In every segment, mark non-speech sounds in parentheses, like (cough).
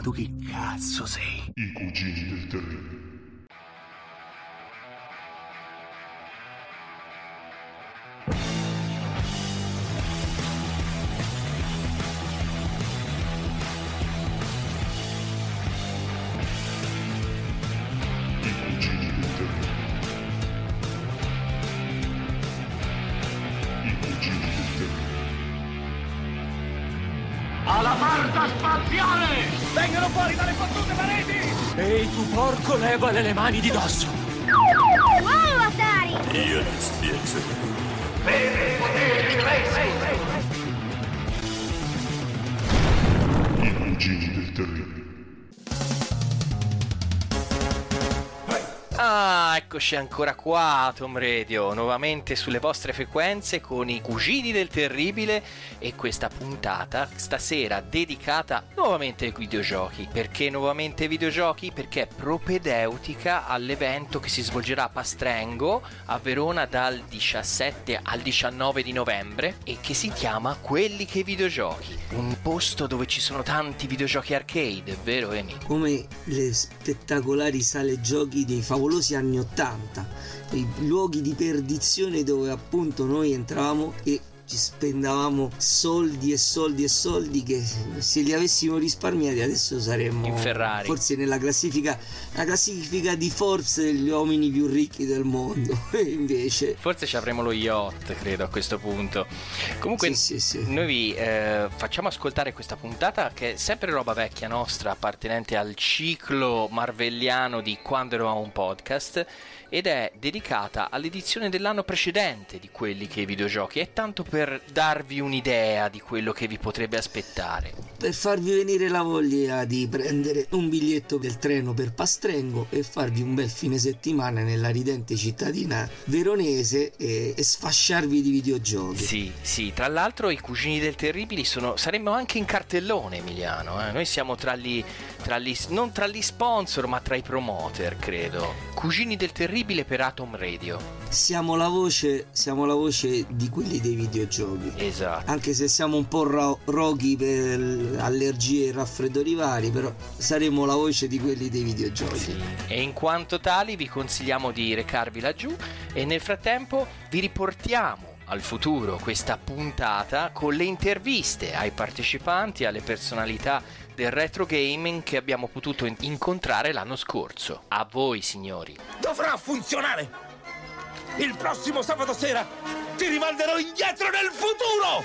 Ma tu chi cazzo sei? I cugini del terribile. Levale le mani di dosso! Wow, Atari! Io eccoci ancora qua, Tom Radio, nuovamente sulle vostre frequenze con i cugini del terribile e questa puntata stasera dedicata nuovamente ai videogiochi. Perché nuovamente ai videogiochi? Perché è propedeutica all'evento che si svolgerà a Pastrengo a Verona dal 17 al 19 di novembre e che si chiama Quelli che videogiochi. Un posto dove ci sono tanti videogiochi arcade, vero Emi? come le spettacolari sale giochi dei favolosi anni 80, i luoghi di perdizione dove appunto noi entravamo e ci spendavamo soldi e soldi e soldi che se li avessimo risparmiati adesso saremmo In Ferrari. forse nella classifica la classifica di Forbes degli uomini più ricchi del mondo (laughs) invece Forse ci avremo lo yacht, credo, a questo punto. Comunque, Sì, sì, sì. noi vi eh, facciamo ascoltare questa puntata che è sempre roba vecchia nostra, appartenente al ciclo marvelliano di Quando eravamo un podcast, ed è dedicata all'edizione dell'anno precedente di quelli che i videogiochi. È tanto per darvi un'idea di quello che vi potrebbe aspettare. per farvi venire la voglia di prendere un biglietto del treno per Pastrengo e farvi un bel fine settimana nella ridente cittadina veronese e, e sfasciarvi di videogiochi. Sì, sì, tra l'altro i cugini del Terribili sono, saremmo anche in cartellone Emiliano, eh? noi siamo tra gli, tra gli, non tra gli sponsor ma tra i promoter credo. Cugini del Terribile per Atom Radio, Siamo la voce, siamo la voce di quelli dei videogiochi. esatto. Anche se siamo un po' ro- roghi per allergie e raffreddori vari, però saremo la voce di quelli dei videogiochi. Sì. E in quanto tali vi consigliamo di recarvi laggiù e nel frattempo vi riportiamo al futuro questa puntata con le interviste ai partecipanti, alle personalità del retro gaming che abbiamo potuto in- incontrare l'anno scorso. A voi signori. Dovrà funzionare! Il prossimo sabato sera ti rimanderò indietro nel futuro!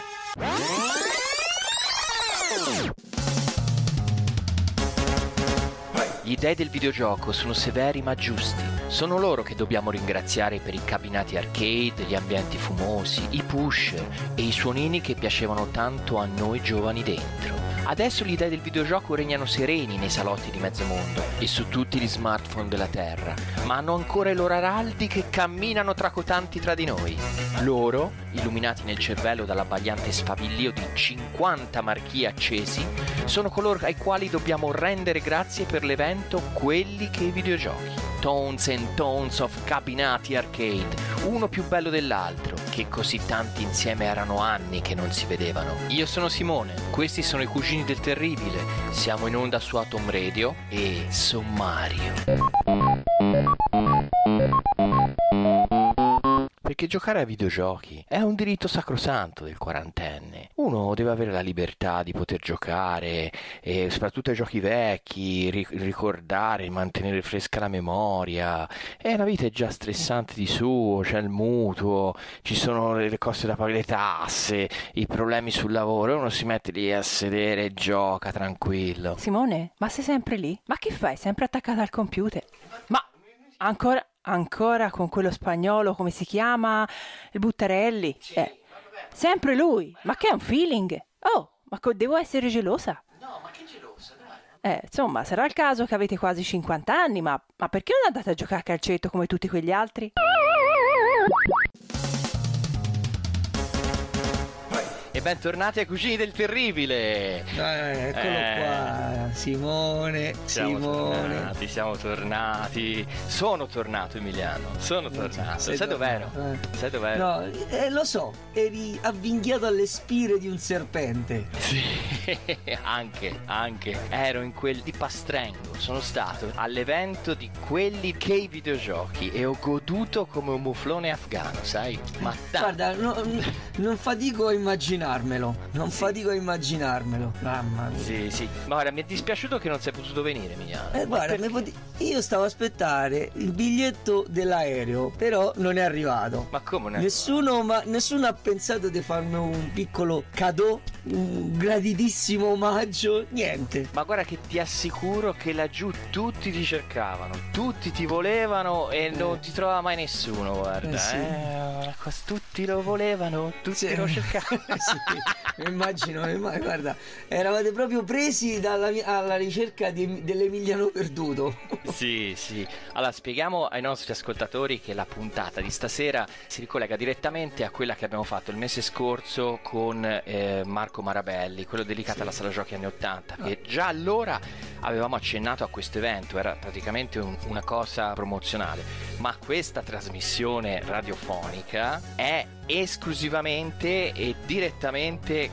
Gli dei del videogioco sono severi ma giusti. Sono loro che dobbiamo ringraziare per i cabinati arcade, gli ambienti fumosi, i push e i suonini che piacevano tanto a noi giovani dentro. Adesso gli dei del videogioco regnano sereni nei salotti di mezzo mondo e su tutti gli smartphone della Terra, ma hanno ancora i loro araldi che camminano tracotanti tra di noi. Loro, illuminati nel cervello dall'abbagliante sfavillio di 50 marchie accesi, sono coloro ai quali dobbiamo rendere grazie per l'evento quelli che i videogiochi. Tones and Tones of Cabinati Arcade, uno più bello dell'altro, che così tanti insieme erano anni che non si vedevano. Io sono Simone, questi sono i cugini del terribile, siamo in onda su Atom Radio e Sommario. Perché giocare a videogiochi è un diritto sacrosanto del quarantenne. Uno deve avere la libertà di poter giocare, e soprattutto ai giochi vecchi, ri- ricordare, mantenere fresca la memoria. E la vita è già stressante di suo, c'è il mutuo, ci sono le cose da pagare, le tasse, i problemi sul lavoro. E uno si mette lì a sedere e gioca tranquillo. Simone, ma sei sempre lì? Ma che fai? Sempre attaccata al computer? Ma ancora, ancora con quello spagnolo, come si chiama? Il Buttarelli? Eh, sempre lui. Ma che è un feeling? Oh, ma devo essere gelosa? No, ma che gelosa, dai. Eh, insomma, sarà il caso che avete quasi 50 anni, ma, ma perché non andate a giocare a calcetto come tutti quegli altri? E bentornati ai Cugini del Terribile! Eh, eccolo Eh. qua, Simone, Siamo Simone. tornati, siamo tornati. Sono tornato, Emiliano. Sono tornato. Sei Sai dov'ero? eh. Sai dov'ero? No, eh, lo so, eri avvinghiato alle spire di un serpente. Sì, (laughs) anche, anche. Ero in quel di Pastrengo. Sono stato all'evento di quelli che i videogiochi e ho goduto come un muflone afgano, sai? Ma. Guarda, no- non fatico a immaginarmelo. Non fatico a immaginarmelo. Mamma mia. Sì, sì. Ma guarda, mi è dispiaciuto che non sei potuto venire, Emiliano. Eh, guarda, pot- io stavo a aspettare il biglietto dell'aereo, però non è arrivato. Ma come ne? Nessuno, ma, nessuno ha pensato di farmi un piccolo cadeau, un graditissimo omaggio, niente. Ma guarda che ti assicuro che laggiù tutti ti cercavano, tutti ti volevano e non ti trovava mai nessuno, guarda. Eh, sì. Eh, tutti lo volevano, tutti Sì. lo cercavano. (laughs) Sì, (laughs) immagino, immagino, guarda, eravate proprio presi dalla, alla ricerca di- dell'Emiliano perduto. (laughs) Sì, sì. Allora spieghiamo ai nostri ascoltatori che la puntata di stasera si ricollega direttamente a quella che abbiamo fatto il mese scorso con eh, Marco Marabelli, quello dedicato alla sala giochi anni 80, che già allora avevamo accennato a questo evento, era praticamente un- una cosa promozionale, ma questa trasmissione radiofonica è esclusivamente e direttamente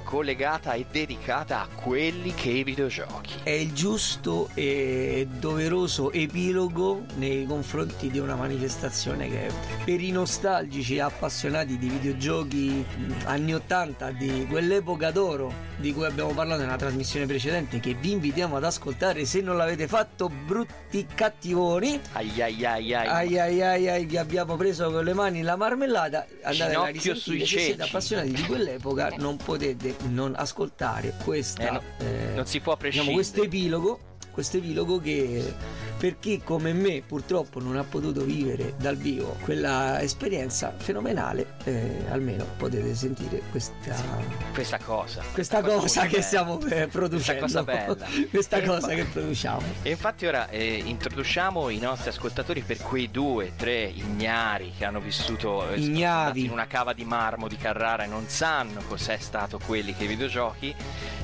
collegata e dedicata a quelli che i videogiochi. È il giusto e doveroso epilogo nei confronti di una manifestazione che per i nostalgici appassionati di videogiochi anni 80 di quell'epoca d'oro di cui abbiamo parlato nella trasmissione precedente che vi invitiamo ad ascoltare se non l'avete fatto brutti cattivoni Ai ai ai ai. ai ai ai ai vi abbiamo preso con le mani la marmellata andate a Ginocchio risentire sui se siete ceci. appassionati di quell'epoca non potete non ascoltare questa Eh, no, eh, non si può prescindere. diciamo, questo epilogo questo epilogo che per chi come me purtroppo non ha potuto vivere dal vivo quella esperienza fenomenale eh, almeno potete sentire questa questa cosa. questa molto cosa che bella. stiamo eh, producendo cosa bella. (laughs) questa E cosa che produciamo E infatti ora eh, introduciamo i nostri ascoltatori per quei due, tre ignari che hanno vissuto eh, in una cava di marmo di Carrara e non sanno cos'è stato quelli che i videogiochi.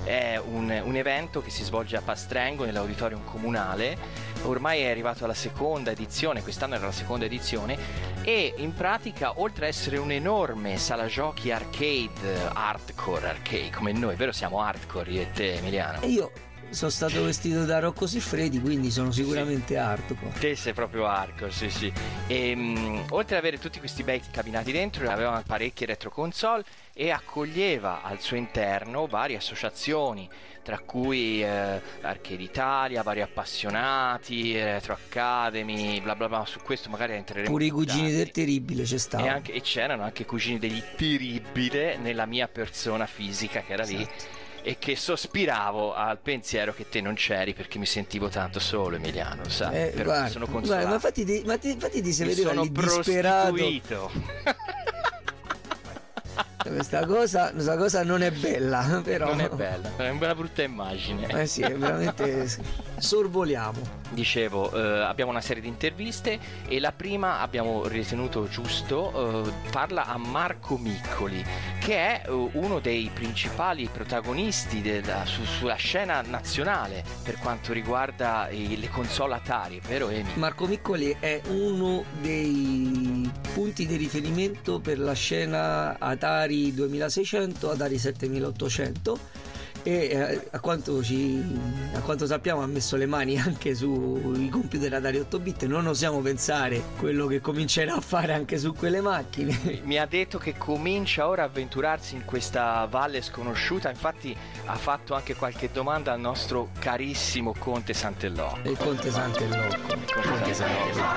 È un, un evento che si svolge a Pastrengo nell'auditorium comunale. Ormai è arrivato alla seconda edizione, quest'anno era la seconda edizione e in pratica oltre a essere un'enorme sala giochi arcade, hardcore arcade come noi, vero siamo hardcore io e te Emiliano? e io sono stato vestito da Rocco Siffredi quindi sono sicuramente hardcore Te sei proprio arco, sì sì. E, mh, oltre ad avere tutti questi bei cabinati dentro, aveva parecchie retroconsole e accoglieva al suo interno varie associazioni, tra cui eh, Arcade Italia, vari appassionati, Retro Academy, bla bla bla. Su questo magari entreremo pure i cugini del terribile c'è E, stato anche- e c'erano anche cugini degli terribile nella mia persona fisica che era lì Esatto. E che sospiravo al pensiero che te non c'eri perché mi sentivo tanto solo Emiliano, sai? Eh, Però guarda, sono guarda, consolato. ma infatti ti, ma ti, infatti ti si Mi vedeva sono lì disperato prostituito. (laughs) questa cosa, questa cosa non è bella però Non è bella, è una brutta immagine. eh sì veramente sorvoliamo Dicevo, eh, abbiamo una serie di interviste e la prima abbiamo ritenuto giusto eh, farla a Marco Miccoli, che è eh, uno dei principali protagonisti della- su- sulla scena nazionale per quanto riguarda i- le console Atari, vero Emi? Marco Miccoli è uno dei punti di riferimento per la scena Atari 2600, Atari 7800 e eh, a, quanto ci, a quanto sappiamo ha messo le mani anche sui computer Atari 8 bit non osiamo pensare quello che comincerà a fare anche su quelle macchine Mi ha detto che comincia ora a avventurarsi in questa valle sconosciuta, infatti ha fatto anche qualche domanda al nostro carissimo Conte Santellò. il Conte Sant'Ellocco Conte Santellò.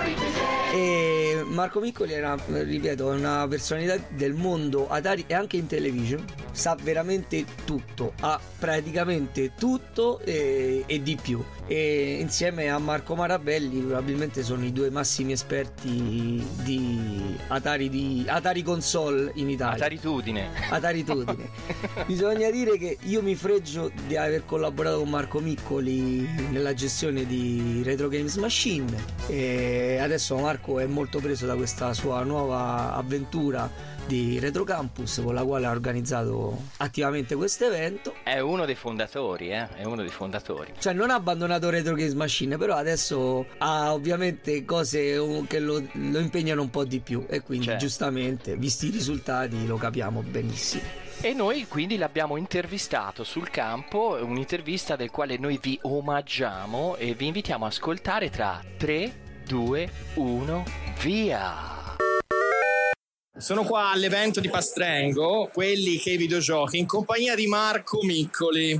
e Marco Miccoli era ripeto una personalità del mondo Atari e anche in television sa veramente tutto, ha praticamente tutto e, e di più. E insieme a Marco Marabelli probabilmente sono i due massimi esperti di Atari, di Atari console in Italia. Ataritudine. Ataritudine. (laughs) Bisogna dire che io mi freggio di aver collaborato con Marco Miccoli nella gestione di Retro Games Machine e adesso Marco è molto preso da questa sua nuova avventura di Retro Campus con la quale ha organizzato attivamente questo evento. È uno dei fondatori, eh? È uno dei fondatori. Cioè non ha abbandonato Retro Games Machine, però adesso ha ovviamente cose che lo, lo impegnano un po' di più e quindi Certo. giustamente, visti i risultati, lo capiamo benissimo. E noi quindi l'abbiamo intervistato sul campo, un'intervista del quale noi vi omaggiamo e vi invitiamo a ascoltare tra 3, 2, 1, via! Sono qua all'evento di Pastrengo, quelli che i videogiochi, in compagnia di Marco Miccoli,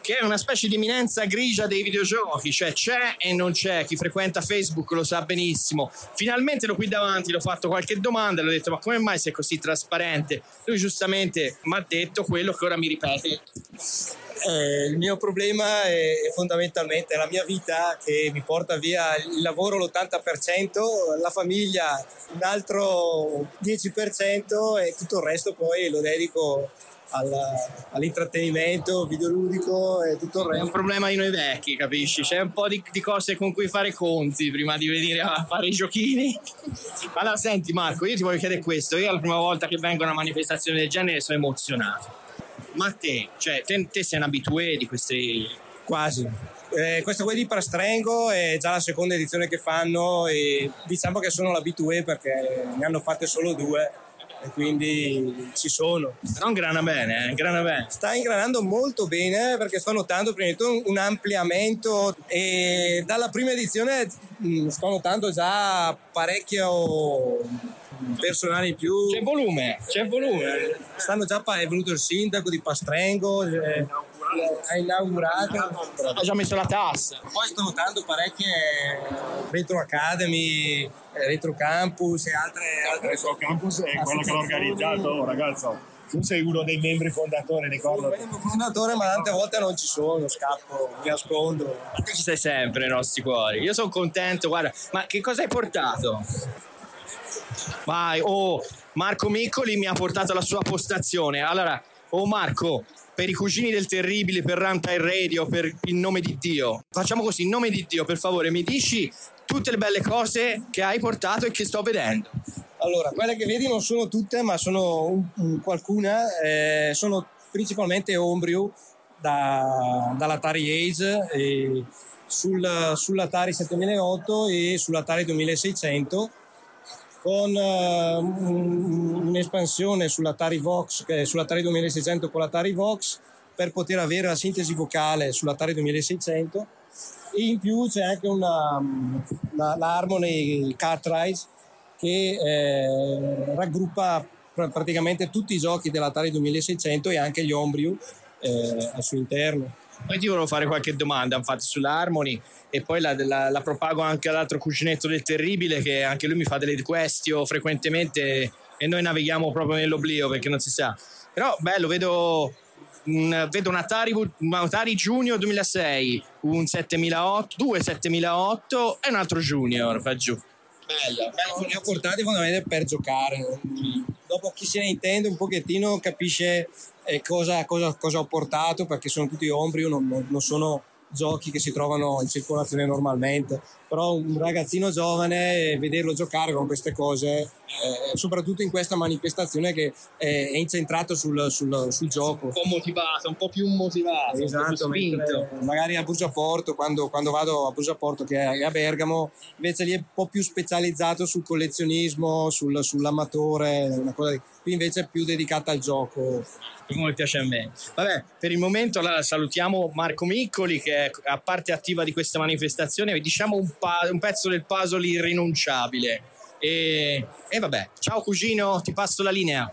che è una specie di eminenza grigia dei videogiochi, cioè c'è e non c'è, chi frequenta Facebook lo sa benissimo. Finalmente ero qui davanti, l'ho fatto qualche domanda, le ho detto ma come mai sei così trasparente? Lui giustamente mi ha detto quello che ora mi ripete. Eh, il mio problema è, è fondamentalmente la mia vita che mi porta via il lavoro l'80%, la famiglia un altro 10% e tutto il resto poi lo dedico all'intrattenimento videoludico e tutto il È un resto. problema di noi vecchi, capisci? C'è un po' di, di cose con cui fare conti prima di venire a fare i giochini. Allora, senti Marco, io ti voglio chiedere questo. Io la prima volta che vengo a una manifestazione del genere sono emozionato. Ma te, cioè, te, te sei un abitué di questi... Quasi. Eh, questo qui di Pastrengo è già la seconda edizione che fanno e diciamo che sono l'abitué perché ne hanno fatte solo due e quindi ci sono. Non grana bene, eh? grana bene. Sta ingranando molto bene perché sto notando prima di tutto un- ampliamento e dalla prima edizione mh, sto notando già parecchio personale in più. C'è volume, c'è volume. Stanno già è venuto il sindaco di Pastrengo, eh, ha inaugurato. Ha già messo la tassa. Poi sto notando parecchie Retro Academy, eh, Retro Campus e altre. altre Retro Campus è quella che l'ha organizzato, oh, ragazzo. Tu sei uno dei membri fondatori, ricordo. Sono fondatore, ma tante volte non ci sono, scappo, mi nascondo. Ci sei sempre nei nostri cuori. Io sono contento, guarda. Ma che cosa hai portato? Vai, oh, Marco Miccoli mi ha portato la sua postazione. Allora, oh Marco, per i cugini del terribile, per Runtime Radio, per il nome di Dio, facciamo così, in nome di Dio, per favore, mi dici tutte le belle cose che hai portato e che sto vedendo. Allora, quelle che vedi non sono tutte, ma sono un- un- qualcuna. eh, sono principalmente Ombrio da- dall'Atari Age, sul- sull'Atari 7008 e sull'Atari 2600 con un- un'espansione sull'Atari Vox, sull'Atari 2600 con l'Atari Vox per poter avere la sintesi vocale sull'Atari 2600 e in più c'è anche una, la, la Harmony Cartridge che eh, raggruppa pr- praticamente tutti i giochi dell'Atari 2600 e anche gli Homebrew eh, al suo interno. Poi ti volevo fare qualche domanda, infatti, sull'Harmony e poi la, la- la propago anche all'altro cuginetto del terribile che anche lui mi fa delle question frequentemente e noi navighiamo proprio nell'oblio perché non si sa. Però bello, vedo un, vedo un Atari, Atari Junior 2006, un 7008, due 7008 e un altro Junior, fa giù. Bello. Ne ho portati fondamentalmente per giocare. Dopo chi se ne intende un pochettino capisce eh, cosa, cosa- cosa ho portato perché sono tutti ombri, non- non sono giochi che si trovano in circolazione normalmente. Però un ragazzino giovane, vederlo giocare con queste cose, eh, soprattutto in questa manifestazione che eh, è incentrato sul, sul- sul gioco. Un po' motivato, un po' più motivato, Esatto, più magari a Bruciaporto, quando, quando vado a Bruciaporto che è a Bergamo, invece lì è un po' più specializzato sul collezionismo, sul- sull'amatore, una cosa di- qui invece è più dedicata al gioco. come piace a me. Vabbè, per il momento allora, salutiamo Marco Miccoli che è a parte attiva di questa manifestazione, diciamo un, pa- un pezzo del puzzle irrinunciabile. E, e vabbè, ciao cugino, ti passo la linea.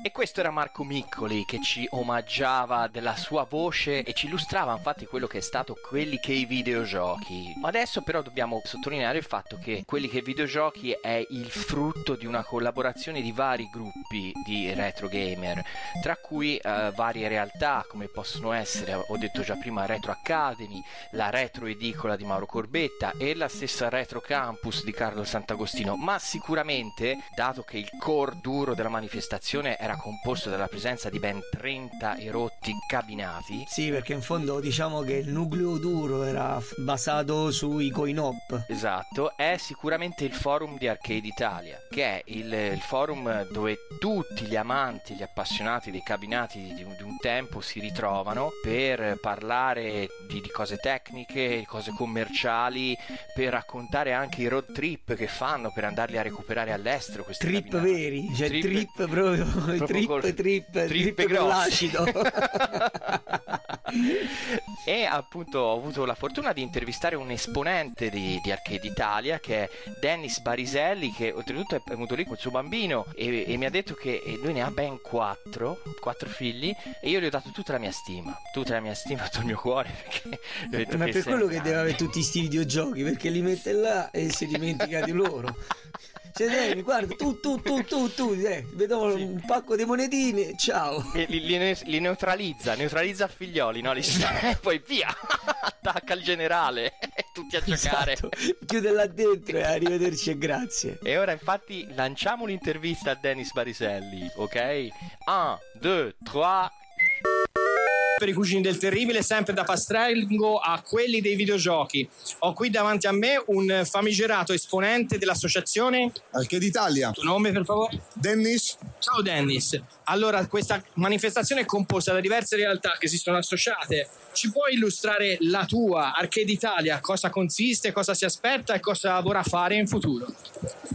E questo era Marco Miccoli che ci omaggiava della sua voce e ci illustrava infatti quello che è stato quelli che i videogiochi. Adesso però dobbiamo sottolineare il fatto che quelli che i videogiochi è il frutto di una collaborazione di vari gruppi di retro gamer, tra cui eh, varie realtà come possono essere, ho detto già prima, Retro Academy, la Retro Edicola di Mauro Corbetta e la stessa Retro Campus di Carlo Sant'Agostino, ma sicuramente, dato che il core duro della manifestazione era composto dalla presenza di ben 30 erotti cabinati. Sì, perché in fondo diciamo che il nucleo duro era basato sui coin-op. Esatto, è sicuramente il forum di Arcade Italia, che è il, il forum dove tutti gli amanti, gli appassionati dei cabinati di, un- di un tempo si ritrovano per parlare di, di cose tecniche, di cose commerciali, per raccontare anche i road trip che fanno per andarli a recuperare all'estero. Questi Trip cabinati. veri, cioè Trip- trip, proprio, proprio trip, col- trip, trip, con grosse. l'acido. (laughs) e appunto ho avuto la fortuna di intervistare un esponente di, di Arcade Italia che è Dennis Bariselli che oltretutto è venuto lì col suo bambino e, e mi ha detto che lui ne ha ben quattro, quattro figli e io gli ho dato tutta la mia stima, tutta la mia stima, (laughs) tutto il mio cuore perché gli ho detto Ma che per quello che deve avere tutti sti videogiochi, perché li mette là e si dimentica di loro. (laughs) Cioè, dai, guarda, tu, tu, tu, tu, tu, eh, vedo un pacco di monetine, ciao. E li, li li neutralizza, neutralizza a figlioli, no? Li (laughs) e poi via, (laughs) attacca il generale tutti a giocare. Esatto. Chiude là dentro e arrivederci e grazie. E ora infatti lanciamo un'intervista a Dennis Bariselli, ok? 1, 2, 3. Per i cugini del terribile, sempre da Pastrengo a quelli dei videogiochi. Ho qui davanti a me un famigerato esponente dell'associazione Arcade Italia. Tuo nome per favore? Dennis. Ciao Dennis. Allora, questa manifestazione è composta da diverse realtà che si sono associate. Ci puoi illustrare la tua Arcade Italia? Cosa consiste, cosa si aspetta e cosa vorrà fare in futuro?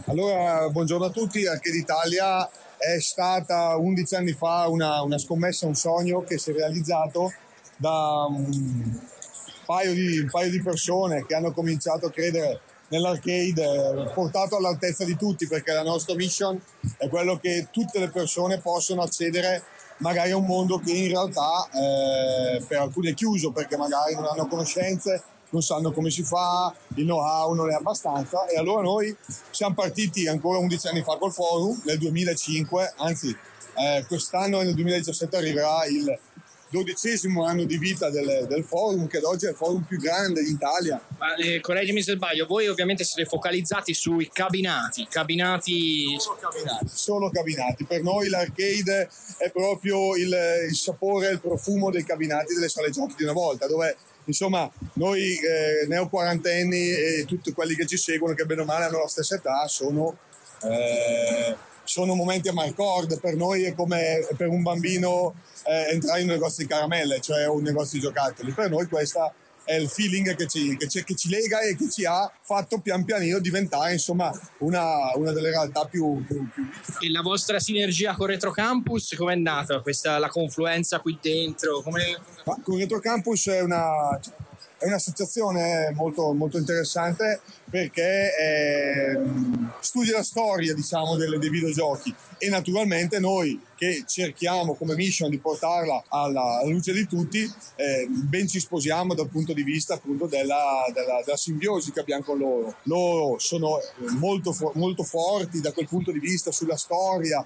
Allora, buongiorno a tutti. Arcade Italia è stata 11 anni fa una, una scommessa, un sogno che si è realizzato da un paio, di, un paio di persone che hanno cominciato a credere nell'arcade, portato all'altezza di tutti, perché la nostra mission è quello che tutte le persone possono accedere magari a un mondo che in realtà eh, per alcuni è chiuso, perché magari non hanno conoscenze, non sanno come si fa, il know-how non è abbastanza e allora noi siamo partiti ancora 11 anni fa col forum nel 2005, anzi eh, quest'anno nel 2017 arriverà il dodicesimo anno di vita del, del forum che ad oggi è il forum più grande d'Italia. Ma, eh, correggimi se sbaglio, voi ovviamente siete focalizzati sui cabinati, cabinati... Solo cabinati, solo cabinati. Per noi l'arcade è proprio il, il sapore, il profumo dei cabinati delle sale giochi di una volta, dove insomma noi eh, neoquarantenni e tutti quelli che ci seguono, che bene o male hanno la stessa età, sono, eh, sono momenti a marcord. Per noi è come per un bambino eh, entrare in un negozio di caramelle, cioè un negozio di giocattoli. Per noi questa è il feeling che ci, che ci- che ci lega e che ci ha fatto pian pianino diventare insomma una, una delle realtà più, più, più E la vostra sinergia con Retro Campus, com'è nata questa, la confluenza qui dentro? Come... Ma con Retro Campus è, una, è un'associazione molto, molto interessante perché ehm, studia la storia diciamo, delle- dei videogiochi e naturalmente noi che cerchiamo come mission di portarla alla, alla luce di tutti eh, ben ci sposiamo dal punto di vista appunto della, della- della simbiosi che abbiamo con loro. Loro sono eh, molto, molto forti da quel punto di vista sulla storia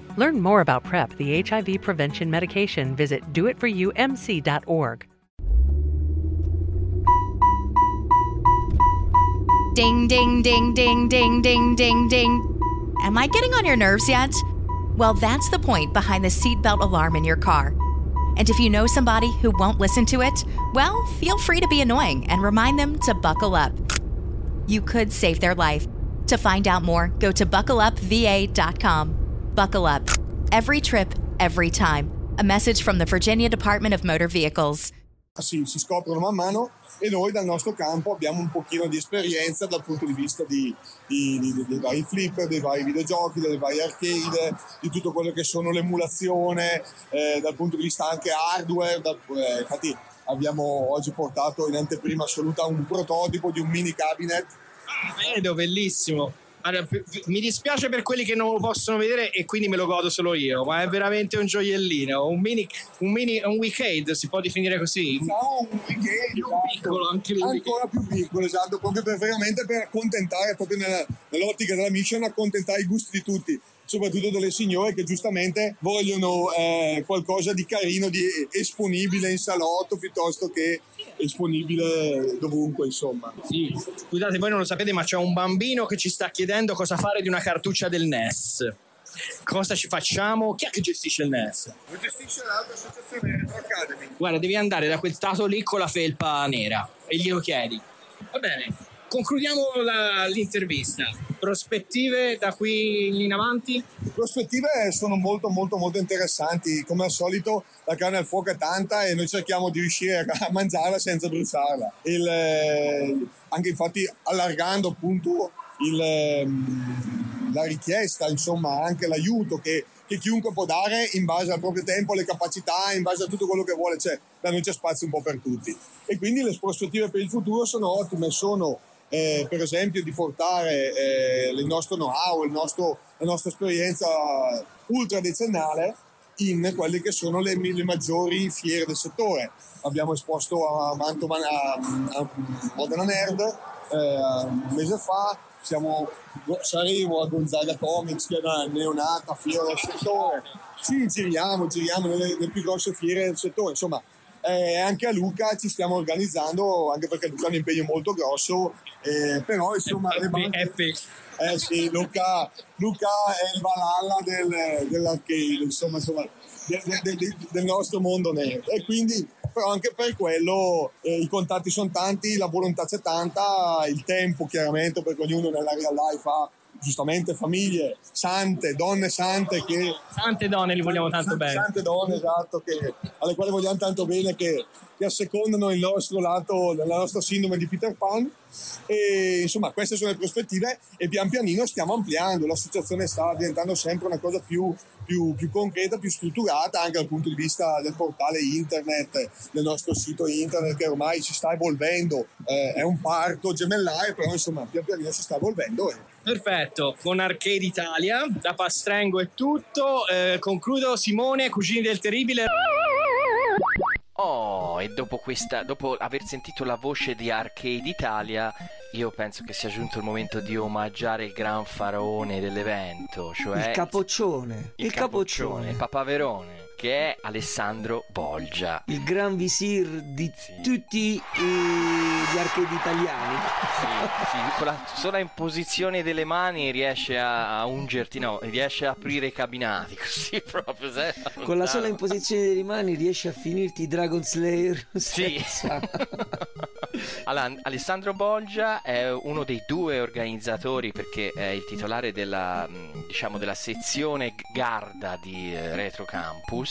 Learn more about PrEP, the HIV prevention medication. Visit doitforyoumc.org. Ding, ding, ding, ding, ding, ding, ding, ding. Am I getting on your nerves yet? Well, that's the point behind the seatbelt alarm in your car. And if you know somebody who won't listen to it, well, feel free to be annoying and remind them to buckle up. You could save their life. To find out more, go to buckleupva.com. Buckle up. Every trip, every time. A message from the Virginia Department of Motor Vehicles. si, si scoprono man mano e noi dal nostro campo abbiamo un pochino di esperienza dal punto di vista di, di- di- dei vari flipper, dei vari videogiochi, delle varie arcade, di tutto quello che sono l'emulazione, eh, dal punto di vista anche hardware. da- eh, infatti abbiamo oggi portato in anteprima assoluta un prototipo di un mini cabinet Vedo, bellissimo. Allora, mi dispiace per quelli che non lo possono vedere e quindi me lo godo solo io, ma è veramente un gioiellino, un mini, un mini, un weekend si può definire così. No, un weekend più piccolo, anche lui. ancora più piccolo, esatto, proprio per, veramente per accontentare, proprio nella- nell'ottica della mission, accontentare i gusti di tutti, soprattutto delle signore che giustamente vogliono eh, qualcosa di carino, di esponibile in salotto piuttosto che esponibile dovunque, insomma. Sì. Scusate, voi non lo sapete, ma c'è un bambino che ci sta chiedendo cosa fare di una cartuccia del NES. Cosa ci facciamo? Chi è che gestisce il NES? Lo gestisce l'altra associazione Retro Academy. Guarda, devi andare da quel tato lì con la felpa nera e glielo chiedi. Va bene, concludiamo la- l'intervista. Prospettive da qui in avanti? prospettive sono molto molto molto interessanti come al solito la carne al fuoco è tanta e noi cerchiamo di riuscire a (laughs) mangiarla senza bruciarla Il, eh, anche infatti allargando appunto il, ehm, la richiesta insomma anche l'aiuto che, che chiunque può dare in base al proprio tempo alle capacità in base a tutto quello che vuole c'è da noi c'è spazio un po' per tutti e quindi le prospettive per il futuro sono ottime sono eh, per esempio di portare eh, il nostro know-how, il nostro- la nostra esperienza ultra decennale in quelle che sono le, le maggiori fiere del settore. Abbiamo esposto a Mantovan, a, a Modena Nerd eh, un mese fa, siamo, saremo a Gonzaga Comics che è una neonata fiera del settore. Ci giriamo, giriamo nelle, nelle più grosse fiere del settore, insomma eh, anche a Luca ci stiamo organizzando, anche perché Luca ha un impegno molto grosso, eh, però insomma... le banche- eh sì, Luca, Luca è il Valhalla del, dell'arcade, insomma, insomma de- de- de- del nostro mondo nerd. E quindi, però anche per quello eh, i contatti sono tanti, la volontà c'è tanta, il tempo chiaramente, perché ognuno nella real life ha giustamente famiglie sante, donne sante che... Sante donne li vogliamo tanto Sante- bene. Sante donne, esatto, che- alle quali vogliamo tanto bene, che, che assecondano il nostro lato, la nostra sindrome di Peter Pan. E insomma, queste sono le prospettive e pian pianino stiamo ampliando. L'associazione sta diventando sempre una cosa più, più, più concreta, più strutturata anche dal punto di vista del portale internet, del nostro sito internet che ormai si sta evolvendo. Eh, è un parto gemellare, però insomma, pian pianino si sta evolvendo. E Perfetto, con Arcade Italia, da Pastrengo è tutto. Eh, concludo Simone, Cugini del Terribile. Oh, e dopo questa, dopo aver sentito la voce di Arcade Italia, io penso che sia giunto il momento di omaggiare il gran faraone dell'evento, cioè il capoccione. il capoccione, Papaverone, che è Alessandro Bolgia. Il gran visir di tutti i- gli arcadi italiani. Sì, sì, con la sola imposizione delle mani riesce a, a ungerti, no, riesce a aprire i cabinati, (laughs) così proprio. sai, Con la sola imposizione delle mani riesci a finirti Dragon Slayer (laughs) Sì. (laughs) Allora, Alessandro Bolgia è uno dei due organizzatori perché è il titolare della, mh, diciamo, della sezione Garda di eh, Retro Campus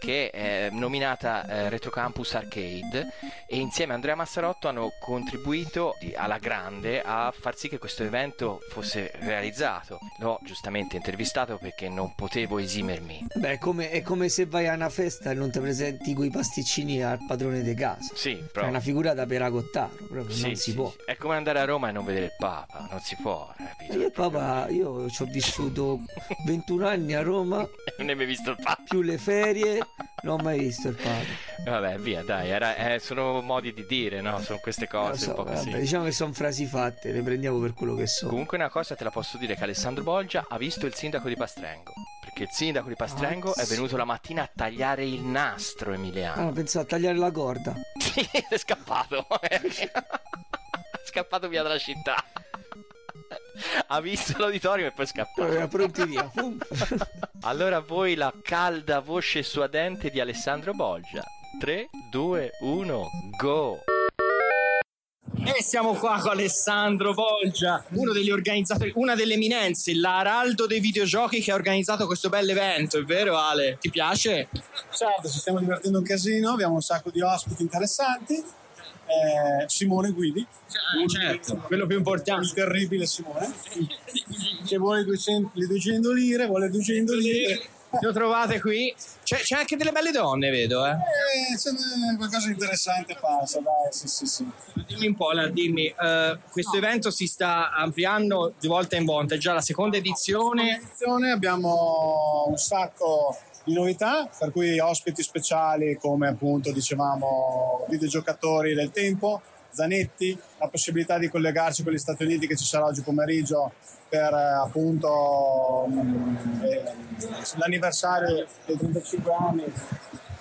che è nominata eh, Retro Campus Arcade e insieme a Andrea Massarotto hanno contribuito alla grande a far sì che questo evento fosse realizzato. L'ho giustamente intervistato perché non potevo esimermi. Beh, è come, è come se vai a una festa e non ti presenti quei pasticcini al padrone di casa. Sì, È proprio. una figura da peragottaro, proprio Sì, non si sì, può. sì. È come andare a Roma e non vedere il Papa, non si può, capito? Io papà, io ci ho vissuto (laughs) 21 anni a Roma, Non hai mai visto il Papa? più le ferie, non ho mai visto il Papa. Vabbè, via, dai, era- eh, sono modi di dire, no? Sono queste cose so, un po' così. vabbè, diciamo che sono frasi fatte, le prendiamo per quello che sono. Comunque una cosa te la posso dire che Alessandro Bolgia ha visto il sindaco di Pastrengo. Perché il sindaco di Pastrengo Ah, è venuto la mattina a tagliare il nastro, Emiliano. Ah, pensavo a tagliare la corda. (laughs) Sì, è scappato. (laughs) è scappato via dalla città. Ha visto l'uditorio e poi è scappato. Era pronti via. (laughs) Allora voi la calda voce suadente di Alessandro Bolgia. 3, 2, 1, go! E siamo qua con Alessandro Volgia, uno degli organizzatori, una delle eminenze, l'araldo dei videogiochi che ha organizzato questo bel evento, è vero Ale? Ti piace? Certo, ci stiamo divertendo un casino, abbiamo un sacco di ospiti interessanti. Eh, Simone Guidi, certo, quello più importante. Il terribile Simone, che vuole 200, le 200 lire, vuole 200 lire. Lo trovate qui? C'è, c'è anche delle belle donne, vedo, eh? Eh, c'è qualcosa di interessante passa, dai, sì, sì, sì. Dimmi un po', dimmi, eh, questo evento si sta ampliando di volta in volta, è già la seconda edizione. edizione abbiamo un sacco di novità, per cui ospiti speciali come appunto dicevamo videogiocatori del tempo, Zanetti, la possibilità di collegarci con gli Stati Uniti che ci sarà oggi pomeriggio per appunto mh, eh, l'anniversario dei 35 anni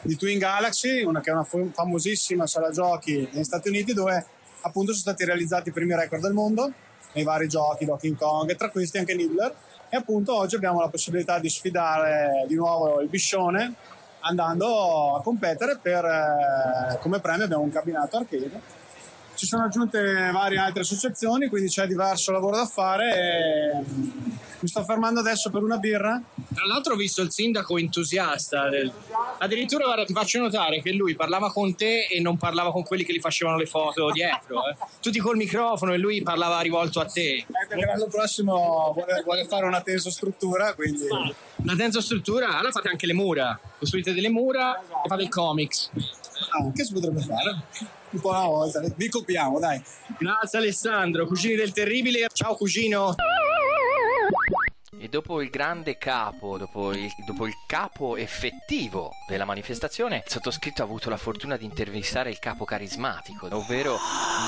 di Twin Galaxy, una, che è una fam- famosissima sala giochi negli Stati Uniti dove appunto sono stati realizzati i primi record del mondo nei vari giochi, Donkey Kong e tra questi anche Nibbler e appunto oggi abbiamo la possibilità di sfidare di nuovo il Biscione andando a competere per eh, come premio abbiamo un cabinato arcade ci sono aggiunte varie altre associazioni quindi c'è diverso lavoro da fare e mi sto fermando adesso per una birra Tra l'altro ho visto il sindaco entusiasta, del- addirittura guarda, ti faccio notare che lui parlava con te e non parlava con quelli che gli facevano le foto dietro. eh. Tutti col microfono e lui parlava rivolto a te. Che l'anno prossimo vuole, vuole fare una tensostruttura quindi Una tensostruttura, allora fate anche le mura, costruite delle mura e fate il comics. anche si potrebbe fare un po' una volta vi copiamo dai Grazie Alessandro, cugini del terribile. Ciao cugino. Dopo il grande capo, dopo il, dopo il capo effettivo della manifestazione, il sottoscritto ha avuto la fortuna di intervistare il capo carismatico, ovvero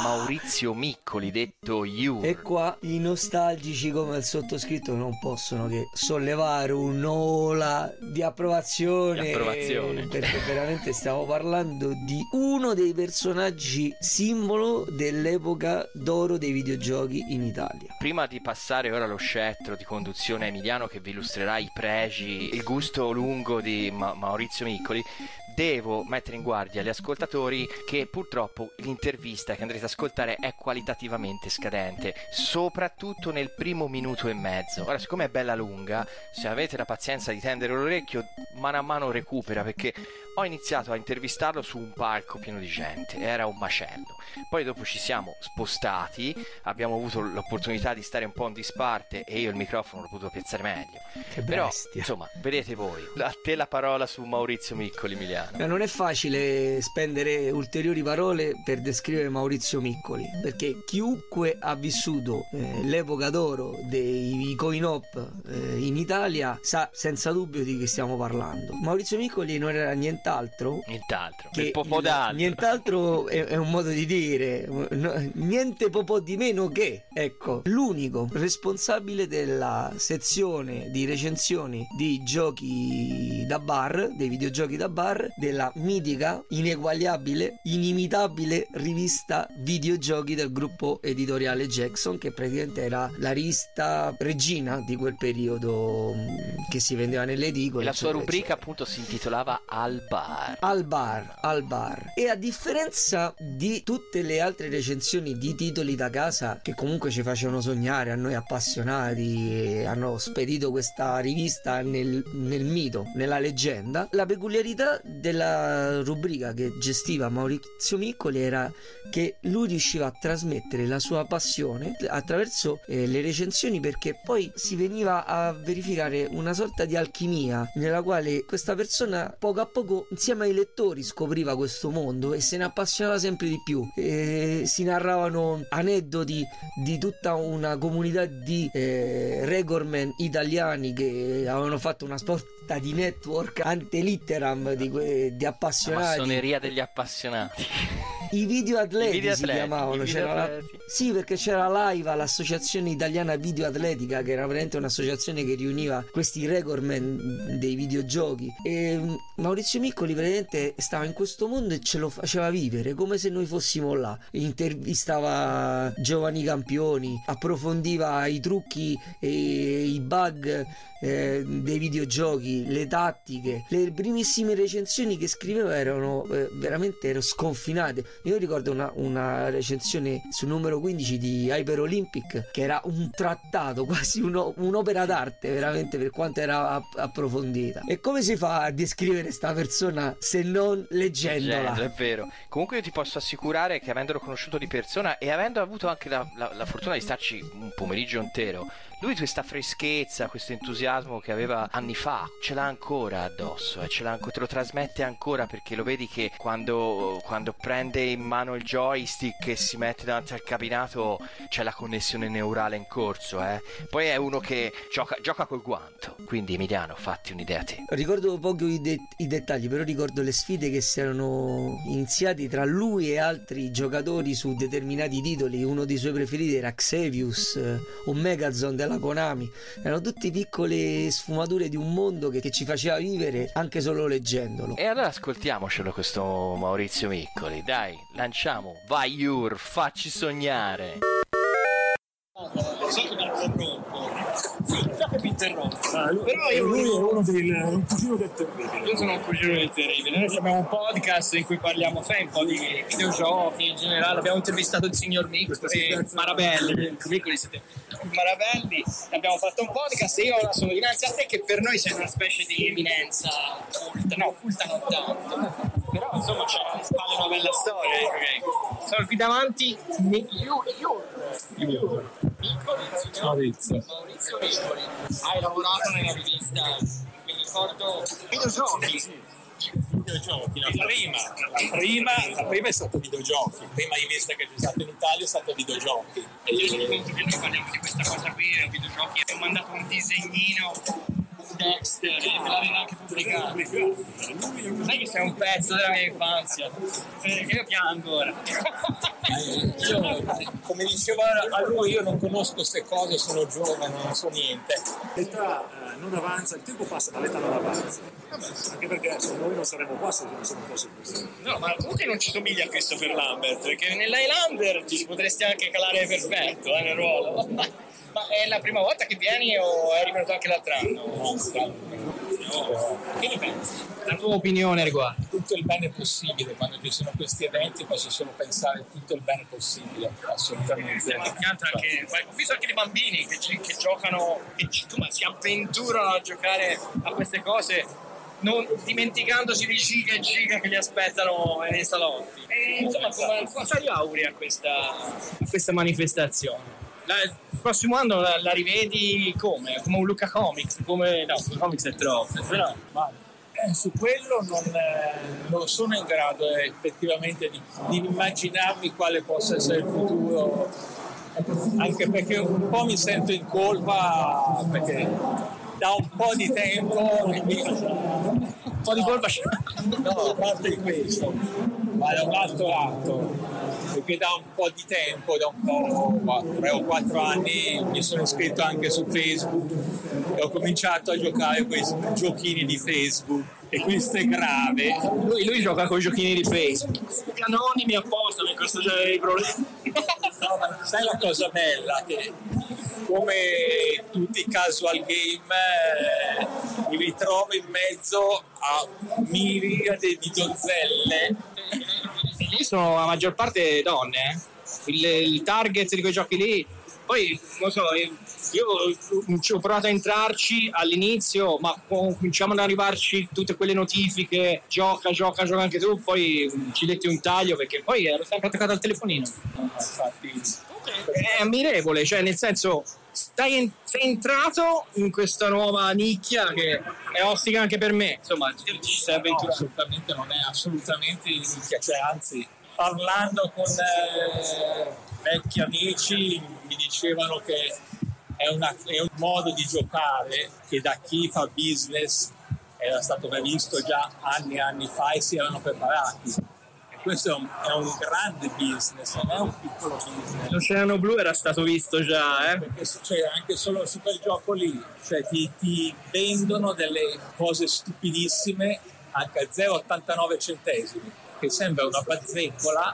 Maurizio Miccoli, detto You. E qua i nostalgici come il sottoscritto non possono che sollevare un'ola di approvazione. Di approvazione. Perché veramente stiamo parlando di uno dei personaggi simbolo dell'epoca d'oro dei videogiochi in Italia. Prima di passare ora allo scettro di conduzione Emiliano che vi illustrerà i pregi, il gusto lungo di Ma- Maurizio Miccoli, devo mettere in guardia gli ascoltatori che purtroppo l'intervista che andrete ad ascoltare è qualitativamente scadente, soprattutto nel primo minuto e mezzo. Ora, siccome è bella lunga, se avete la pazienza di tendere l'orecchio, mano a mano recupera perché ho iniziato a intervistarlo su un palco pieno di gente, era un macello. Poi dopo ci siamo spostati, abbiamo avuto l'opportunità di stare un po' in disparte e io il microfono l'ho potuto piazzare meglio. Che Però, bestia. insomma, vedete voi. A te la parola su Maurizio Miccoli, Emiliano. Ma non è facile spendere ulteriori parole per descrivere Maurizio Miccoli, perché chiunque ha vissuto eh, l'epoca d'oro dei coin-op eh, in Italia sa senza dubbio di che stiamo parlando. Maurizio Miccoli non era nient'altro Nient'altro. che il nient'altro è, è un modo di dire, niente popò di meno che, ecco, l'unico responsabile della sezione di recensioni di giochi da bar, dei videogiochi da bar, della mitica, ineguagliabile, inimitabile rivista videogiochi del gruppo editoriale Jackson, che praticamente era la rivista regina di quel periodo mh, che si vendeva nelle edicole. E la sua rubrica appunto si intitolava Al Bar. al bar, al bar. E a differenza di tutte le altre recensioni di titoli da casa che comunque ci facevano sognare a noi appassionati, hanno spedito questa rivista nel, nel mito, nella leggenda, la peculiarità della rubrica che gestiva Maurizio Miccoli era che lui riusciva a trasmettere la sua passione attraverso eh, le recensioni perché poi si veniva a verificare una sorta di alchimia nella quale questa persona poco a poco insieme ai lettori scopriva questo mondo e se ne appassionava sempre di più E si narravano aneddoti di tutta una comunità di eh, recordman italiani che avevano fatto una sorta di network ante litteram di, que- di La appassionati massoneria degli appassionati. (laughs) i video atleti I video si atleti, chiamavano. C'era la- atleti. Sì, perché c'era l'AIVA, l'associazione italiana video atletica, che era veramente un'associazione che riuniva questi recordman dei videogiochi. E mm, Maurizio Miccoli praticamente stava in questo mondo e ce lo faceva vivere come se noi fossimo là. Intervistava giovani campioni, approfondiva i trucchi e i bug eh, dei videogiochi, le tattiche. Le primissime recensioni che scriveva erano eh, veramente ero sconfinate. Io ricordo una, una recensione sul numero 15 di Hyper Olympic che era un trattato, (laughs) quasi uno- un'opera d'arte veramente per quanto era app- approfondita. E come si fa a descrivere sta persona se non leggendola? Leggendo, è vero. Comunque io ti posso assicurare che avendolo conosciuto di persona e avendo avuto anche la, la- la fortuna di starci un pomeriggio intero, lui questa freschezza, questo entusiasmo che aveva anni fa, ce l'ha ancora addosso e ce l'ha te lo trasmette ancora perché lo vedi che quando, quando prende in mano il joystick e si mette davanti al cabinato c'è la connessione neurale in corso, eh. Poi è uno che gioca, gioca col guanto. Quindi Emiliano, fatti un'idea te. Ricordo poco i, de- i dettagli, però ricordo le sfide che si erano iniziate tra lui e altri giocatori su determinati titoli. Uno dei suoi preferiti era Xevious eh, o Megazone della Konami. Erano tutte piccole sfumature di un mondo che, che ci faceva vivere anche solo leggendolo. E allora ascoltiamocelo questo Maurizio Miccoli, dai, lanciamo, vai Yur, facci sognare. So che mi interrompo. Sì, so che mi interrompo. lui, Però io lui è uno del un cugino del terribile. Io sono un cugino del terribile. Noi abbiamo un podcast in cui parliamo sempre un po' di videogiochi in generale. Abbiamo intervistato il signor Mico e Marabelli. Miccoli siete Marabelli. Abbiamo fatto un podcast e io ora sono dinanzi a te che per noi sei una specie di eminenza culta. No, culta non tanto. Però insomma c'è alle spalle una bella storia. eh, ok? Sono qui davanti io, io, io. Signor Maurizio. Maurizio Miccoli. Hai lavorato nella rivista, mi ricordo, videogiochi. Videogiochi, la prima, la prima, la prima è stato videogiochi, la prima rivista che c'è stata in Italia è stata videogiochi. E io mi conto che noi parliamo di questa cosa qui, videogiochi, ho mandato un disegnino Dexter e me l'aveva anche pubblicato. Sai che sei un pezzo della mia infanzia, eh, che io piango ora. Io, come dicevo a lui, io non conosco queste cose, sono giovane, non so niente. L'età eh, non avanza, il tempo passa, ma l'età non avanza. Anche perché se noi non saremmo qua se non se non fosse così. No, ma comunque non ci somiglia a Christopher Lambert, perché nell'Highlander ci potresti anche calare perfetto eh, nel ruolo. (laughs) Ma è la prima volta che vieni o eri venuto anche l'altro anno? No. Che ne pensi? La tua opinione riguardo? Tutto il bene possibile, quando ci sono questi eventi posso solo pensare tutto il bene possibile, assolutamente. Anche, ho visto anche dei bambini che, gi- che giocano, che ci- insomma, si avventurano a giocare a queste cose non dimenticandosi di giga e giga che li aspettano nei salotti. E, insomma, come, cosa gli auguri a questa, a questa manifestazione? La- il prossimo anno la, la rivedi come? Come un Luca Comics? Come, no, Luca Comics è troppo, però... Ma eh, su quello non, eh, non sono in grado eh, effettivamente di, di immaginarmi quale possa essere il futuro, anche perché un po' mi sento in colpa perché da un po' di tempo un po' di colpa no, a parte questo ma da un altro lato perché da un po' di tempo da un po' tre o quattro anni mi sono iscritto anche su Facebook. E ho cominciato a giocare quei giochini di Facebook e questo è grave Lui, lui gioca con i giochini di Facebook. Anonimi apposta per questo genere di problemi. No, ma sai la cosa bella? Che come tutti i casual game eh, mi ritrovo in mezzo a miriade di donzelle. Lì sono la maggior parte donne, eh. Il, il target di quei giochi lì. Poi, non so, io, ci ho provato a entrarci all'inizio, ma cominciamo ad arrivarci tutte quelle notifiche, gioca, gioca, gioca anche tu, poi ci detti un taglio perché poi ero sempre attaccato al telefonino. È ammirevole, cioè nel senso stai en- sei entrato in questa nuova nicchia che è ostica anche per me, insomma ci sei no, avventurato. assolutamente non è assolutamente nicchia, cioè anzi parlando con eh, vecchi amici mi dicevano che è, una- è un modo di giocare che da chi fa business era stato previsto già anni e anni fa e si erano preparati. E questo è un, è un grande business, non è un piccolo business. L'Oceano Blu era stato visto già, eh? Perché succede anche solo su quel gioco lì, cioè ti, ti vendono delle cose stupidissime anche a 0,89 centesimi, che sembra una bazzecola,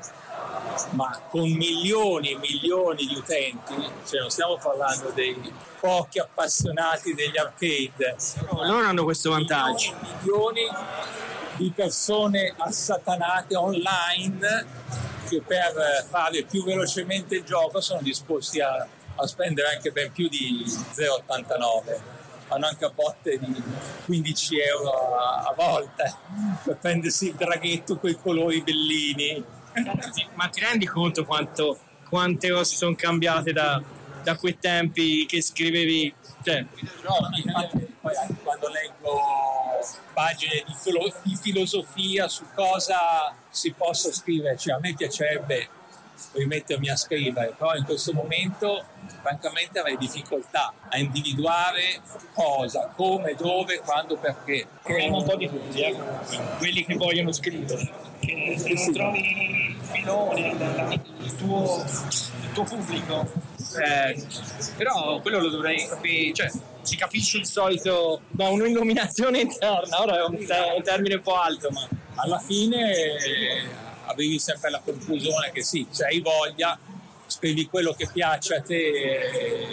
ma con milioni e milioni di utenti, cioè non stiamo parlando dei pochi appassionati degli arcade. Loro hanno questo vantaggio. Milioni di persone assatanate online che per fare più velocemente il gioco sono disposti a, a spendere anche ben più di 0,89 hanno anche a botte di 15 euro a, a volta per prendersi il draghetto con i colori bellini Ma ti rendi conto quanto, quante cose sono cambiate da, da quei tempi che scrivevi? Cioè, No, infatti, poi anche quando leggo pagine di, filo- di filosofia su cosa si possa scrivere, cioè a me piacerebbe rimettermi a scrivere, però in questo momento francamente avrei difficoltà a individuare cosa, come, dove, quando, perché. Proviamo un po' di tutti, eh, quelli che vogliono scrivere, che se non trovi il filone, il, il tuo, il tuo pubblico, eh, però quello lo dovrei capire, cioè si capisce il solito, da un'illuminazione (laughs) interna, ora è un, te- un termine un po' alto, ma alla fine arrivi sempre alla conclusione che sì, se hai voglia, scrivi quello che piace a te, eh,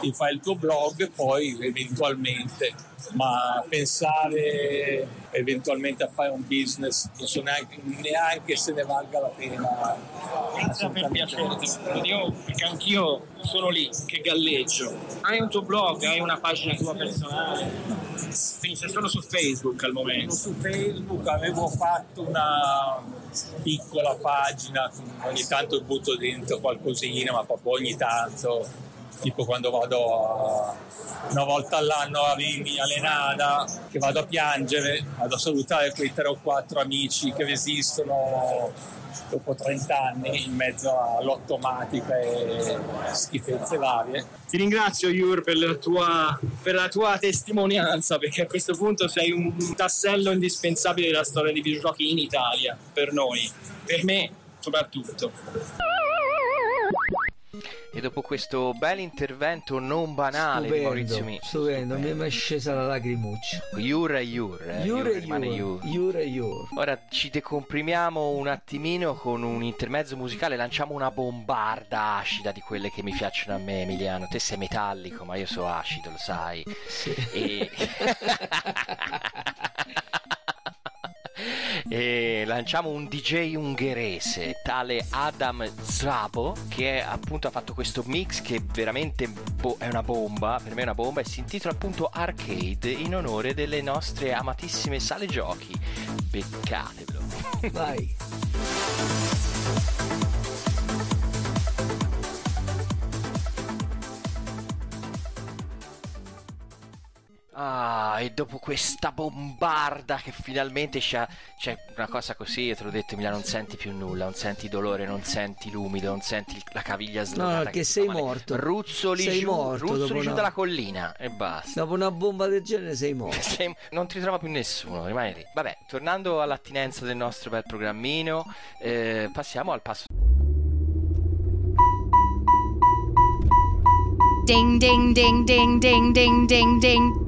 ti fai il tuo blog, poi eventualmente, ma pensare eventualmente a fare un business, non so neanche, neanche se ne valga la pena. Inizia per piacere, dico perché anch'io sono lì che galleggio. Hai un tuo blog, hai una pagina tua personale, quindi sei solo su Facebook al momento. Su Facebook avevo fatto una piccola pagina, ogni tanto butto dentro qualcosina, ma proprio ogni tanto, tipo quando vado a- una volta all'anno a Rimini, a Lenada, che vado a piangere, vado a salutare quei tre o quattro amici che resistono dopo 30 anni in mezzo all'automatica e schifezze varie. Ti ringrazio Jur per la, tua, per la tua testimonianza perché a questo punto sei un tassello indispensabile della storia dei videogiochi in Italia, per noi, per me soprattutto. E dopo questo bel intervento non banale di Maurizio Mi. stupendo, mi è scesa la lacrimuccia. Yur e Yur. eh, Yur e e. Ora ci decomprimiamo un attimino con un intermezzo musicale, lanciamo una bombarda acida di quelle che mi piacciono a me, Emiliano. Te sei metallico, ma io so acido, lo sai. E... (laughs) (laughs) e lanciamo un DJ ungherese, tale Adam Zabo, che appunto ha fatto questo mix che veramente bo- è una bomba, per me è una bomba, e si intitola appunto Arcade in onore delle nostre amatissime sale giochi. Beccatevelo. Vai. Ah, e dopo questa bombarda che finalmente c'è, c'è una cosa così, io te l'ho detto Emiliano, non senti più nulla, non senti dolore, non senti l'umido, non senti la caviglia slogata. No, che ti sei morto. Ruzzoli Sei giù, morto ruzzoli giù una- dalla collina e basta. Dopo una bomba del genere sei morto. (laughs) Sei- non ti trova più nessuno, rimani lì. Vabbè, tornando all'attinenza del nostro bel programmino, eh, passiamo al passo. Ding, ding, ding, ding, ding, ding, ding, ding.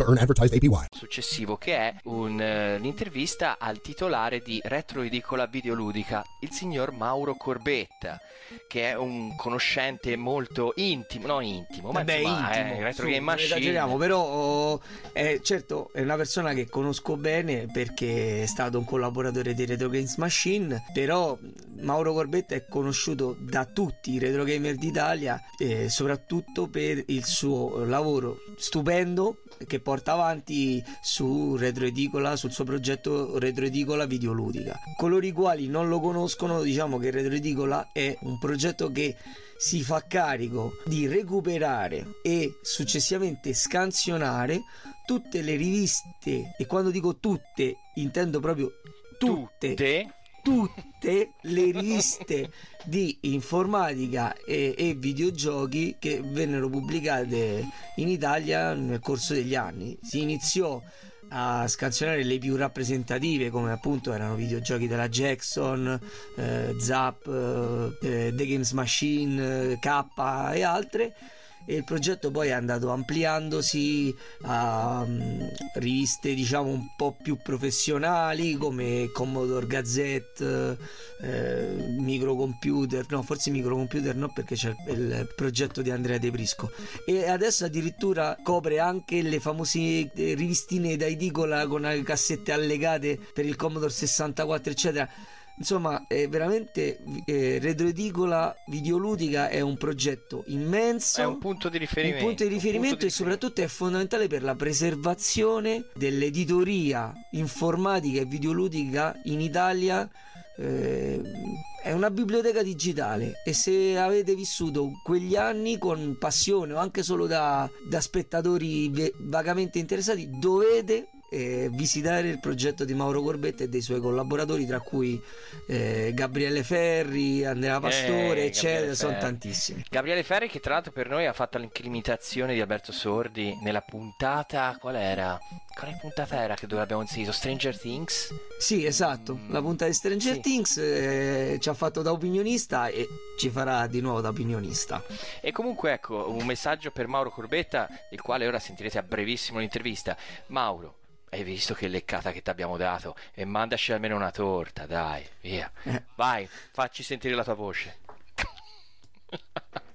to earn advertised APY. successivo che è un, eh, l'intervista al titolare di Retro Ridicola Videoludica, il signor Mauro Corbetta, che è un conoscente molto intimo, no intimo, ma Vabbè, insomma, intimo, è Retro su, Game Machine. esageriamo, però oh, è, certo è una persona che conosco bene perché è stato un collaboratore di Retro Games Machine, però Mauro Corbetta è conosciuto da tutti i retro gamer d'Italia, eh, soprattutto per il suo lavoro stupendo che porta avanti su Retro Edicola, sul suo progetto Retro Edicola Videoludica. Coloro i quali non lo conoscono, diciamo che Retro Edicola è un progetto che si fa carico di recuperare e successivamente scansionare tutte le riviste e quando dico tutte intendo proprio tutte Tutte? Tutte le riviste di informatica e, e videogiochi che vennero pubblicate in Italia nel corso degli anni. Si iniziò a scansionare le più rappresentative come appunto erano videogiochi della Jackson, eh, Zap, eh, The Games Machine, eh, K e altre e il progetto poi è andato ampliandosi a um, riviste diciamo un po' più professionali come Commodore Gazette, eh, Microcomputer, no forse Microcomputer no perché c'è il progetto di Andrea De Prisco. E adesso addirittura copre anche le famose eh, rivistine da edicola con le cassette allegate per il Commodore 64 eccetera Insomma, è veramente eh, Retro Edicola Videoludica è un progetto immenso. È un punto di riferimento. Un punto di riferimento punto di e soprattutto è fondamentale per la preservazione dell'editoria informatica e videoludica in Italia. Eh, è una biblioteca digitale e se avete vissuto quegli anni con passione o anche solo da, da spettatori vagamente interessati, dovete eh, visitare il progetto di Mauro Corbetta e dei suoi collaboratori, tra cui eh, Gabriele Ferri, Andrea Pastore, Eh, eccetera. Sono tantissimi. Gabriele Ferri che tra l'altro per noi ha fatto anche l'imitazione di Alberto Sordi nella puntata qual era? Quale puntata era che dove abbiamo inserito? Stranger Things? Sì, esatto. La puntata di Stranger Sì. Things eh, ci ha fatto da opinionista e ci farà di nuovo da opinionista. E comunque ecco un messaggio per Mauro Corbetta, il quale ora sentirete a brevissimo l'intervista. Mauro, hai visto che leccata che ti abbiamo dato? E mandaci almeno una torta, dai, via. Eh. Vai, facci sentire la tua voce. (laughs)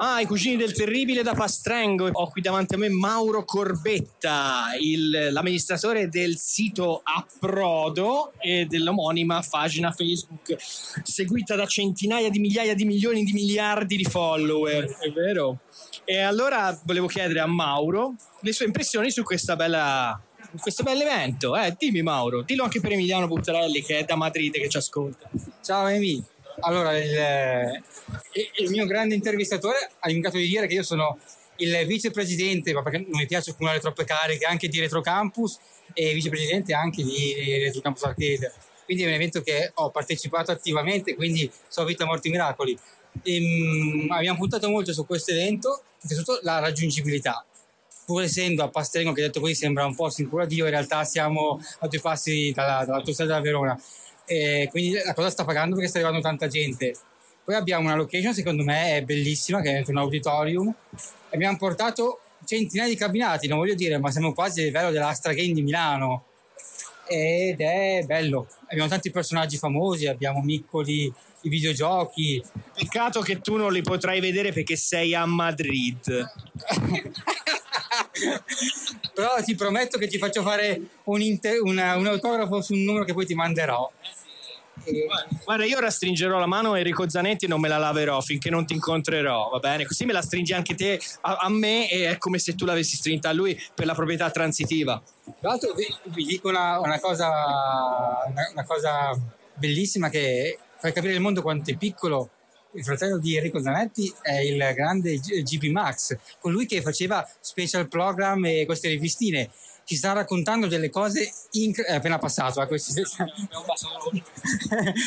Ah, i cugini del terribile da Pastrengo. Ho qui davanti a me Mauro Corbetta, il- l'amministratore del sito Approdo e dell'omonima pagina Facebook, seguita da centinaia di migliaia di milioni di miliardi di follower. È vero? E allora volevo chiedere a Mauro le sue impressioni su questa bella. Questo bell'evento, eh, dimmi Mauro, dillo anche per Emiliano Buttarelli che è da Madrid che ci ascolta. Ciao Emi. Allora, il, eh, il mio grande intervistatore ha indicato di dire che io sono il vicepresidente, ma perché non mi piace accumulare troppe cariche, anche di Retrocampus e vicepresidente anche di Retrocampus Arcade. Quindi è un evento che ho partecipato attivamente, quindi so vita, morti, miracoli. Ehm, abbiamo puntato molto su questo evento, innanzitutto la raggiungibilità. Pur essendo a Pastrengo, che detto così sembra un po' sicuro Dio, in realtà siamo a due passi dalla, dall'autostrada da Verona. E quindi la cosa sta pagando perché sta arrivando tanta gente. Poi abbiamo una location, secondo me è bellissima, che è un auditorium. Abbiamo portato centinaia di cabinati, non voglio dire, ma siamo quasi a livello dell'Astra Game di Milano. Ed è bello. Abbiamo tanti personaggi famosi, abbiamo Miccoli, i videogiochi. Peccato che tu non li potrai vedere perché sei a Madrid. (laughs) Però ti prometto che ti faccio fare un, inter- una- un autografo su un numero che poi ti manderò. Guarda, io ora stringerò la mano a Enrico Zanetti e non me la laverò finché non ti incontrerò, va bene? Così me la stringi anche te a, a me e è come se tu l'avessi strinta a lui per la proprietà transitiva. Tra l'altro vi, vi dico una, una cosa, una, una cosa bellissima che fa capire il mondo quanto è piccolo. Il fratello di Enrico Zanetti è il grande G- GB Max, colui che faceva special program e queste rivistine. Ci sta raccontando delle cose inc- è appena passato. Eh, questi...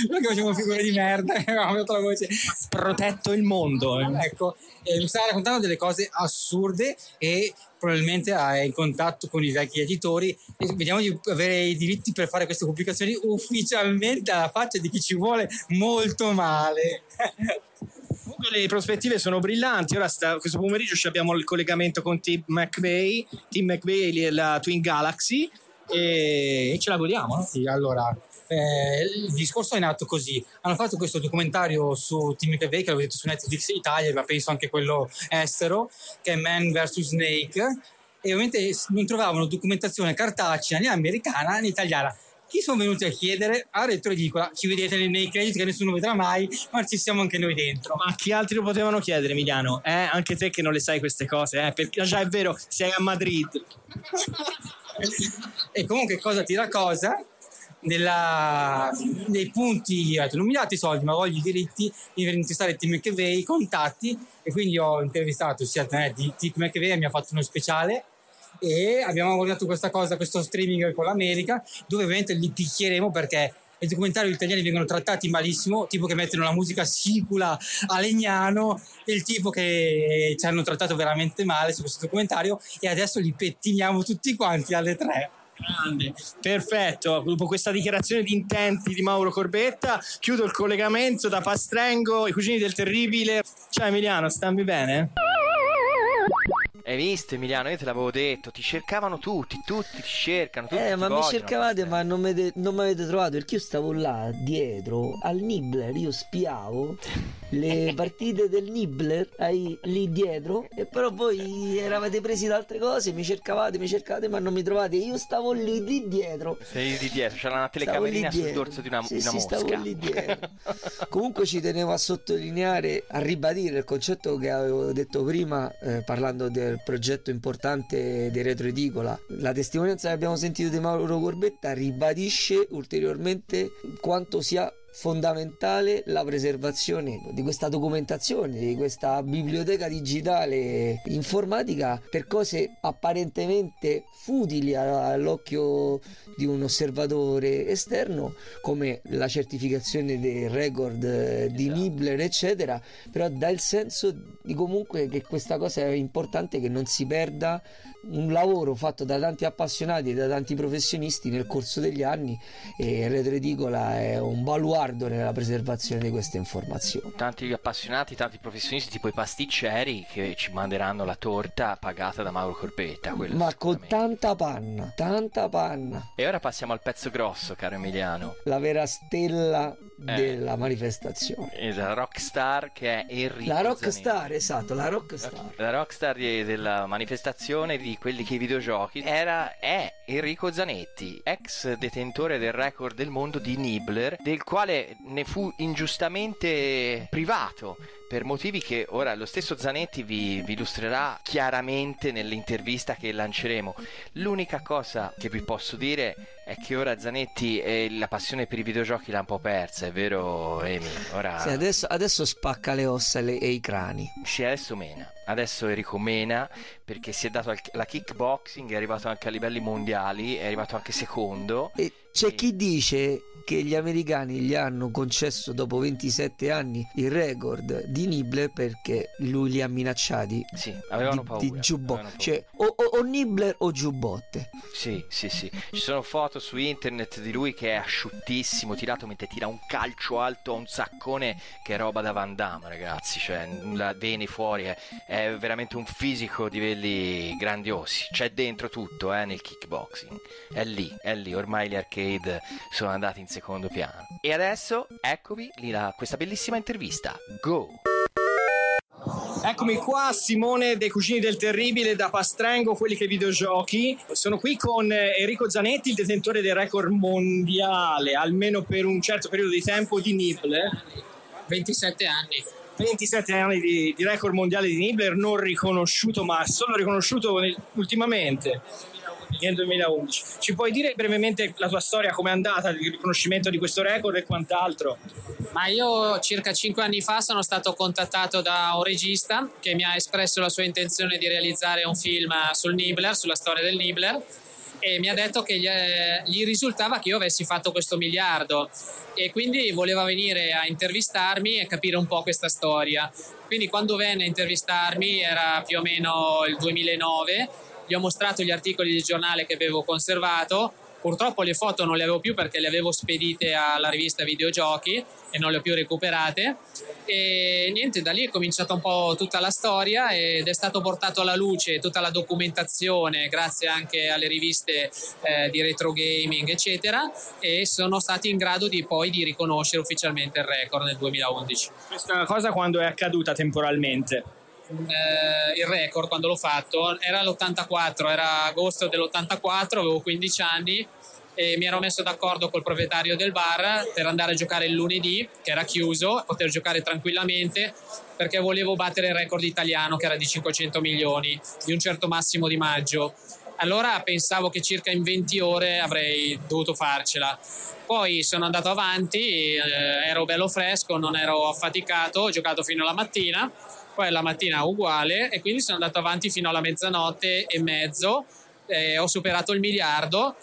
Noi che facciamo figure di merda, (laughs) avevamo detto la voce. Protetto il mondo. eh. Ecco, e mi stava raccontando delle cose assurde e probabilmente è in contatto con i vecchi editori e vediamo di avere i diritti per fare queste pubblicazioni ufficialmente alla faccia di chi ci vuole molto male. (laughs) Comunque le prospettive sono brillanti. Ora sta- questo pomeriggio abbiamo il collegamento con Tim McVeigh, Tim McVeigh e la Twin Galaxy e, ce la godiamo. Sì, allora, eh, il discorso è nato così. Hanno fatto questo documentario su Tim McVeigh, che l'avevo detto su Netflix Italia, ma penso anche quello estero, che è Man vs. Snake. E ovviamente non trovavano documentazione cartacea né americana né italiana. Chi sono venuti a chiedere a retro edicola ci vedete nei, crediti che nessuno vedrà mai ma ci siamo anche noi dentro Ma chi altri lo potevano chiedere, Emiliano? Eh, anche te che non le sai queste cose, eh? Perché già è vero, sei a Madrid. (laughs) e comunque cosa tira cosa nella, nei punti non mi date i soldi ma voglio i diritti di intervistare Tim McVeigh i contatti e quindi ho intervistato sia Tim McVeigh mi ha fatto uno speciale e abbiamo guardato questa cosa questo streaming con l'America dove ovviamente li picchieremo perché i documentari italiani vengono trattati malissimo, tipo che mettono la musica sicula a Legnano, e il tipo che ci hanno trattato veramente male su questo documentario e adesso li pettiniamo tutti quanti alle tre. Grande, perfetto. Dopo questa dichiarazione di intenti di Mauro Corbetta, chiudo il collegamento da Pastrengo, i cugini del terribile. Ciao Emiliano, stammi bene? Hai visto Emiliano? Io te l'avevo detto, ti cercavano tutti, tutti ti cercano, tutti Eh, ma mi vogliono. cercavate, ma non mi de- non mi avete trovato perché io stavo là dietro al Nibbler, io spiavo le (laughs) partite del Nibbler ai- lì dietro, e però voi eravate presi da altre cose, mi cercavate, mi cercavate, ma non mi trovate. Io stavo lì di dietro. Sei di dietro, c'era una telecamerina lì sul dorso di una, Sì, di una sì, mosca. stavo lì dietro. (laughs) Comunque ci tenevo a sottolineare, a ribadire il concetto che avevo detto prima eh, parlando del progetto importante di Retro Edicola. La testimonianza che abbiamo sentito di Mauro Corbetta ribadisce ulteriormente quanto sia fondamentale la preservazione di questa documentazione, di questa biblioteca digitale informatica per cose apparentemente futili all'occhio di un osservatore esterno come la certificazione dei record eh, di Nibbler eccetera però dà il senso di comunque che questa cosa è importante che non si perda un lavoro fatto da tanti appassionati e da tanti professionisti nel corso degli anni e Retro Edicola è un baluardo nella preservazione di queste informazioni Tanti appassionati, tanti professionisti, tipo i pasticceri che ci manderanno la torta pagata da Mauro Corbetta. ma con tanta panna tanta panna E ora passiamo al pezzo grosso, caro Emiliano. la vera stella. Della manifestazione La rockstar che è Enrico la Zanetti. rockstar esatto la rockstar La rockstar della manifestazione di quelli che i videogiochi era è Enrico Zanetti, ex detentore del record del mondo di Nibbler, del quale ne fu ingiustamente privato per motivi che ora lo stesso Zanetti vi, vi illustrerà chiaramente nell'intervista che lanceremo. L'unica cosa che vi posso dire è che ora Zanetti eh, la passione per i videogiochi l'ha un po' persa, è vero Emi? Ora... Sì, adesso, adesso spacca le ossa e, le- e i crani Sì, adesso mena. Adesso Enrico mena perché si è dato al- la kickboxing, è arrivato anche a livelli mondiali, è arrivato anche secondo. E c'è chi dice che gli americani gli hanno concesso dopo 27 anni il record di Nibbler perché lui li ha minacciati Sì, avevano di, paura. di giubbo- avevano paura. cioè o, o, o Nibbler o giubbotte Sì, sì, sì. Ci sono foto su internet di lui che è asciuttissimo, tirato mentre tira un calcio alto a un saccone che è roba da Van Damme, ragazzi. Cioè, nulla veni fuori. È, è veramente un fisico di quelli grandiosi. C'è dentro tutto, eh, nel kickboxing. È lì, è lì. Ormai gli arcade sono andati in secondo piano. E adesso, eccovi lì la- questa bellissima intervista. Go! Eccomi qua, Simone dei Cugini del Terribile da Pastrengo, quelli che videogiochi. Sono qui con eh, Enrico Zanetti, il detentore del record mondiale, almeno per un certo periodo di tempo, di Nibbler. 27 anni. 27 anni di, di record mondiale di Nibbler, non riconosciuto, ma solo riconosciuto ultimamente, nel 2011. Ci puoi dire brevemente la tua storia, com'è andata, il riconoscimento di questo record e quant'altro? Ma io circa 5 anni fa sono stato contattato da un regista che mi ha espresso la sua intenzione di realizzare un film sul Nibbler, sulla storia del Nibbler e mi ha detto che gli, eh, gli risultava che io avessi fatto questo miliardo e quindi voleva venire a intervistarmi e capire un po' questa storia. Quindi quando venne a intervistarmi era più o meno il 2009, gli ho mostrato gli articoli di giornale che avevo conservato Purtroppo le foto non le avevo più perché le avevo spedite alla rivista Videogiochi e non le ho più recuperate. E niente, da lì è cominciata un po' tutta la storia ed è stato portato alla luce tutta la documentazione grazie anche alle riviste eh, di retro gaming, eccetera, e sono stati in grado di poi di riconoscere ufficialmente il record nel 2011. Questa cosa quando è accaduta temporalmente? Eh, il record quando l'ho fatto era l'84, era agosto dell'84, avevo 15 anni e mi ero messo d'accordo col proprietario del bar per andare a giocare il lunedì, che era chiuso, poter giocare tranquillamente perché volevo battere il record italiano che era di 500 milioni, di un certo massimo di maggio. Allora pensavo che circa in 20 ore avrei dovuto farcela. Poi sono andato avanti, eh, ero bello fresco, non ero affaticato, ho giocato fino alla mattina, poi la mattina uguale e quindi sono andato avanti fino alla mezzanotte e mezzo, eh, ho superato il miliardo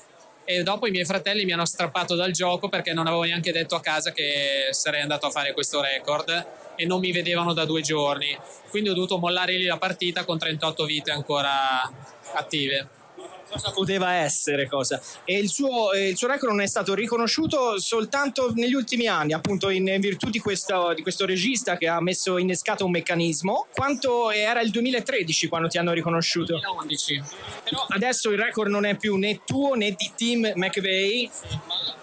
e dopo i miei fratelli mi hanno strappato dal gioco perché non avevo neanche detto a casa che sarei andato a fare questo record e non mi vedevano da due giorni. Quindi ho dovuto mollare lì la partita con 38 vite ancora attive. Cosa poteva essere cosa? E il suo, eh, il suo record non è stato riconosciuto soltanto negli ultimi anni, appunto in virtù di questo, di questo regista che ha messo innescato un meccanismo. Quanto era il 2013 quando ti hanno riconosciuto? 2011. Però adesso il record non è più né tuo né di Team McVeigh.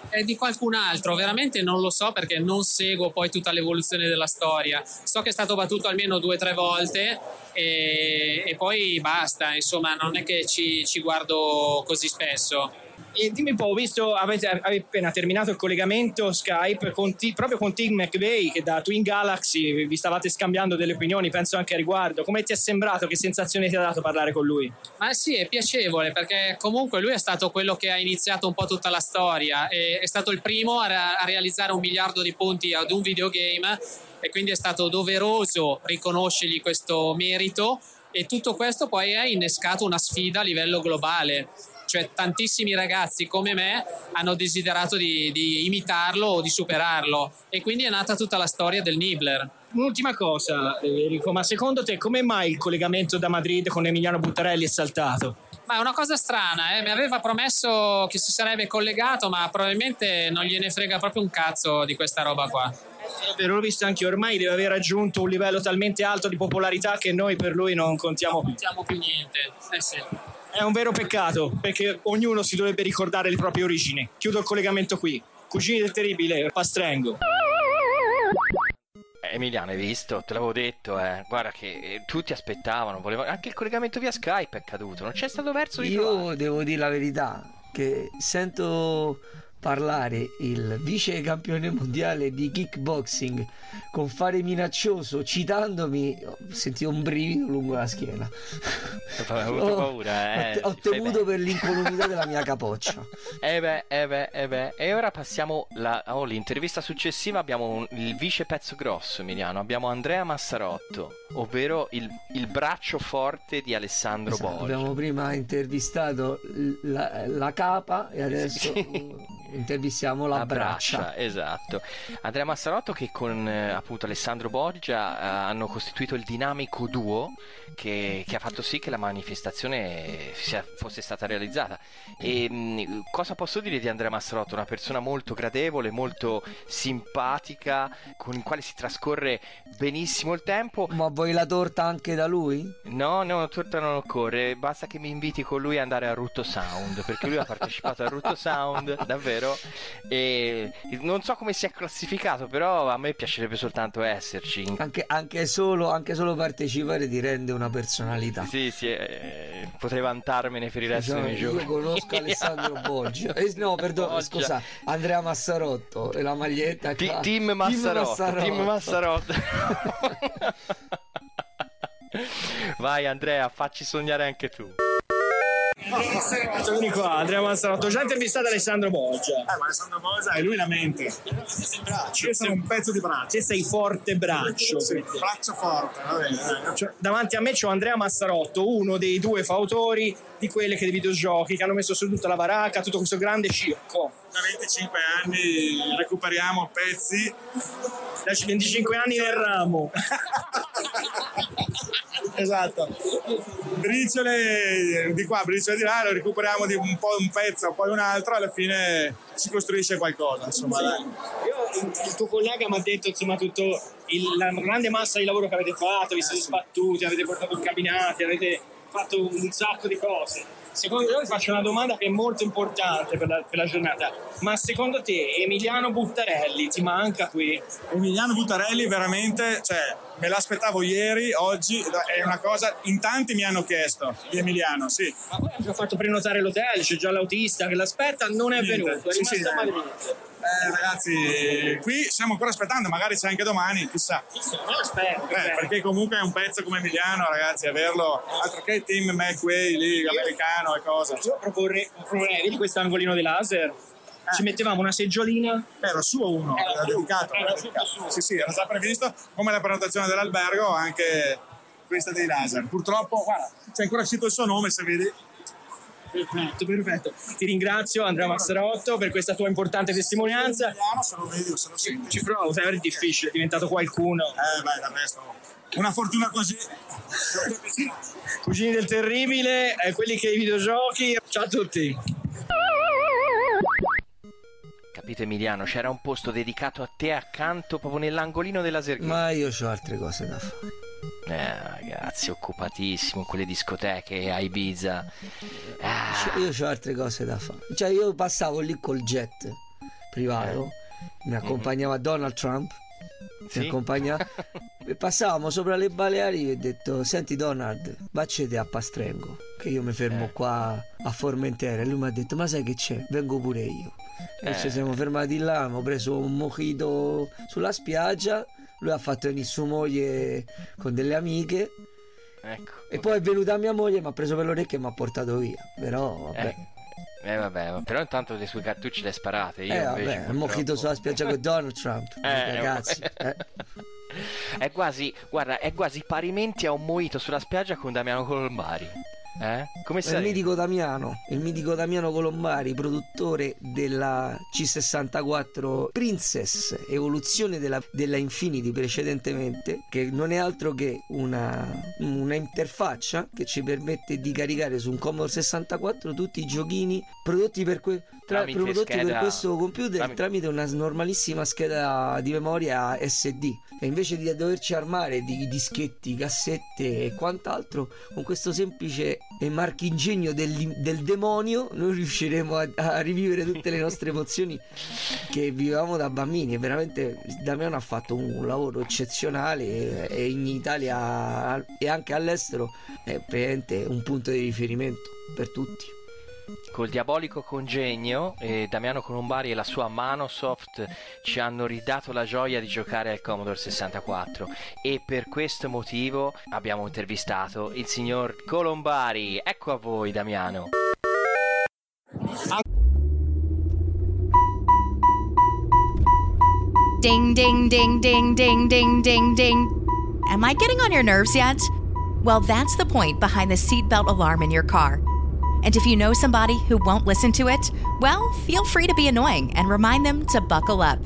È di qualcun altro, veramente non lo so perché non seguo poi tutta l'evoluzione della storia. So che è stato battuto almeno due o tre volte e, e poi basta, insomma non è che ci, ci guardo così spesso. E dimmi un po', ho visto, avete, avete appena terminato il collegamento Skype con T- proprio con Tim McVeigh che da Twin Galaxy vi stavate scambiando delle opinioni, penso anche a riguardo. Come ti è sembrato? Che sensazione ti ha dato parlare con lui? Ma sì, è piacevole perché comunque lui è stato quello che ha iniziato un po' tutta la storia, e è stato il primo a, a realizzare un miliardo di punti ad un videogame e quindi è stato doveroso riconoscergli questo merito e tutto questo poi ha innescato una sfida a livello globale cioè tantissimi ragazzi come me hanno desiderato di, di, imitarlo o di superarlo e quindi è nata tutta la storia del Nibbler. Un'ultima cosa Enrico, ma secondo te come mai il collegamento da Madrid con Emiliano Buttarelli è saltato? Ma è una cosa strana, eh? mi aveva promesso che si sarebbe collegato ma probabilmente non gliene frega proprio un cazzo di questa roba qua. Però l'ho visto anche ormai deve aver raggiunto un livello talmente alto di popolarità che noi per lui non contiamo più. Non contiamo più niente. Eh sì. È un vero peccato perché ognuno si dovrebbe ricordare le proprie origini. Chiudo il collegamento qui. Cugini del terribile, Pastrengo. Emiliano, hai visto? Te l'avevo detto, eh. Guarda che eh, tutti aspettavano, volevano... anche il collegamento via Skype è caduto, non c'è stato verso di Io trovare. devo dire la verità, che sento parlare il vice campione mondiale di kickboxing con fare minaccioso citandomi ho sentito un brivido lungo la schiena Oh, paura, eh. ho, ho temuto per l'incolumità della mia capoccia (laughs) Eh beh, eh beh, eh beh. E ora passiamo la- oh, successiva. Abbiamo un- il vice pezzo grosso, Emiliano. Abbiamo Andrea Massarotto, ovvero il, il braccio forte di Alessandro Esatto, Borgia. abbiamo prima intervistato la, la capa e adesso uh, intervistiamo la, La braccia. esatto. Andrea Massarotto che con eh, appunto Alessandro Borgia eh, hanno costituito il dinamico duo che, che ha fatto sì che la manifestazione sia- fosse stata realizzata. E mh, cosa posso dire di Andrea Massarotto? Una persona molto gradevole, molto simpatica, con il quale si trascorre benissimo il tempo. Ma vuoi la torta anche da lui? No, no, torta non occorre, basta che mi inviti con lui ad andare a Rutto Sound, perché lui ha partecipato a Rutto Sound, (laughs) davvero, e non so come si è classificato, però a me piacerebbe soltanto esserci. Anche, anche solo, anche solo partecipare ti rende una personalità. Sì, sì, eh, potrei vantarmene per il resto dei miei giorni. io conosco (laughs) Alessandro Borgia. Eh, no, perdono, Borgia. scusa, Andrea Massarotto e la maglietta Ti- qua. Team Massarotto, Team Massarotto. (laughs) Vai Andrea, facci sognare anche tu. Vieni qua, Andrea Massarotto. Ho già intervistato Alessandro Borgia. Eh, ma Alessandro Bosa e lui la mente. Io sono un pezzo di braccio. Te sei forte braccio. Braccio forte, va bene. Cioè, davanti a me c'ho Andrea Massarotto, uno dei due fautori di quelle che dei videogiochi che hanno messo su tutta la baracca, tutto questo grande circo. Da 25 anni recuperiamo pezzi. Da 25 anni nel ramo. (laughs) esatto. Briciole di qua, briciole di là, lo recuperiamo di un po' un pezzo, poi un altro, alla fine si costruisce qualcosa, insomma, dai. Io, il tuo collega mi ha detto insomma tutto il- la grande massa di lavoro che avete fatto, vi siete sbattuti, avete portato i cabinati, avete fatto un sacco di cose. Secondo te, faccio una domanda che è molto importante per la, per la giornata. Ma secondo te Emiliano Buttarelli ti manca qui? Emiliano Buttarelli veramente, cioè, me l'aspettavo ieri, oggi, è una cosa, in tanti mi hanno chiesto di Emiliano, sì. Ma poi ha già fatto prenotare l'hotel, c'è già l'autista che l'aspetta, non è Niente. venuto, è Sì, rimasto sì, a eh. Madrid. Eh, ragazzi, qui stiamo ancora aspettando, magari c'è anche domani, chissà. Io spero. Eh, perché comunque è un pezzo come Emiliano, ragazzi, averlo, altro che il team McWay lì, americano e cosa. Io proporrei, proporrei vedi quest'angolino di laser? Ci mettevamo una seggiolina. Era suo uno, era, dedicato. era dedicato. Sì, sì, era già previsto, come la prenotazione dell'albergo, anche questa dei laser. Purtroppo, guarda, c'è ancora scritto il suo nome, se vedi. Perfetto, perfetto. Ti ringrazio Andrea Massarotto per questa tua importante testimonianza. Senti. Ci provo, sai, è difficile, è diventato qualcuno. Eh, beh, del resto. Una fortuna così. Cugini del terribile, eh, quelli che i videogiochi. Ciao a tutti. Capito Emiliano, c'era un posto dedicato a te accanto proprio nell'angolino della Serghi. Ma io ho altre cose da fare. Eh, ragazzi, occupatissimo in quelle discoteche a Ibiza. Ah, Io ho altre cose da fare. Cioè, io passavo lì col jet privato, mi accompagnava Donald Trump. Mi Sì. accompagnava. (laughs) e passavamo sopra le Baleari e ho detto: Senti, Donald, vaccete a Pastrengo. Che io mi fermo qua a Formentera. E lui mi ha detto: Ma sai che c'è? Vengo pure io. E Eh. ci siamo fermati là, abbiamo preso un mojito sulla spiaggia. Lui ha fatto venire sua moglie con delle amiche. ecco. E poi è venuta mia moglie, mi ha preso per l'orecchio e mi ha portato via. Però vabbè. Eh, eh, vabbè, però intanto le sue cartucce le sparate. Io Eh, vabbè, purtroppo- mojito sulla spiaggia con Donald Trump. (laughs) Eh, ragazzi. vabbè. eh. (laughs) È quasi, guarda, è quasi parimenti a un mojito sulla spiaggia con Damiano Colombari. Eh? Come Il mitico Damiano, il mitico Damiano Colombari, produttore della C64 Princess, evoluzione della, della Infinity precedentemente, che non è altro che una, una interfaccia che ci permette di caricare su un Commodore 64 tutti i giochini prodotti per, que- tra- prodotti per scheda- questo computer tramite- tramite una normalissima scheda di memoria SD. E invece di doverci armare di dischetti, cassette e quant'altro, con questo semplice marchingegno del, del demonio, noi riusciremo a, a rivivere tutte le nostre emozioni che vivevamo da bambini. E veramente Damiano ha fatto un lavoro eccezionale e, e in Italia e anche all'estero è praticamente un punto di riferimento per tutti. Col diabolico congegno, eh, Damiano Colombari e la sua Manosoft ci hanno ridato la gioia di giocare al Commodore 64 e per questo motivo abbiamo intervistato il signor Colombari. Ecco a voi, Damiano. Ding, ding, ding, ding, ding, ding, ding, ding. Am I getting on your nerves yet? Well, that's the point behind the seatbelt alarm in your car. And if you know somebody who won't listen to it, well, feel free to be annoying and remind them to buckle up.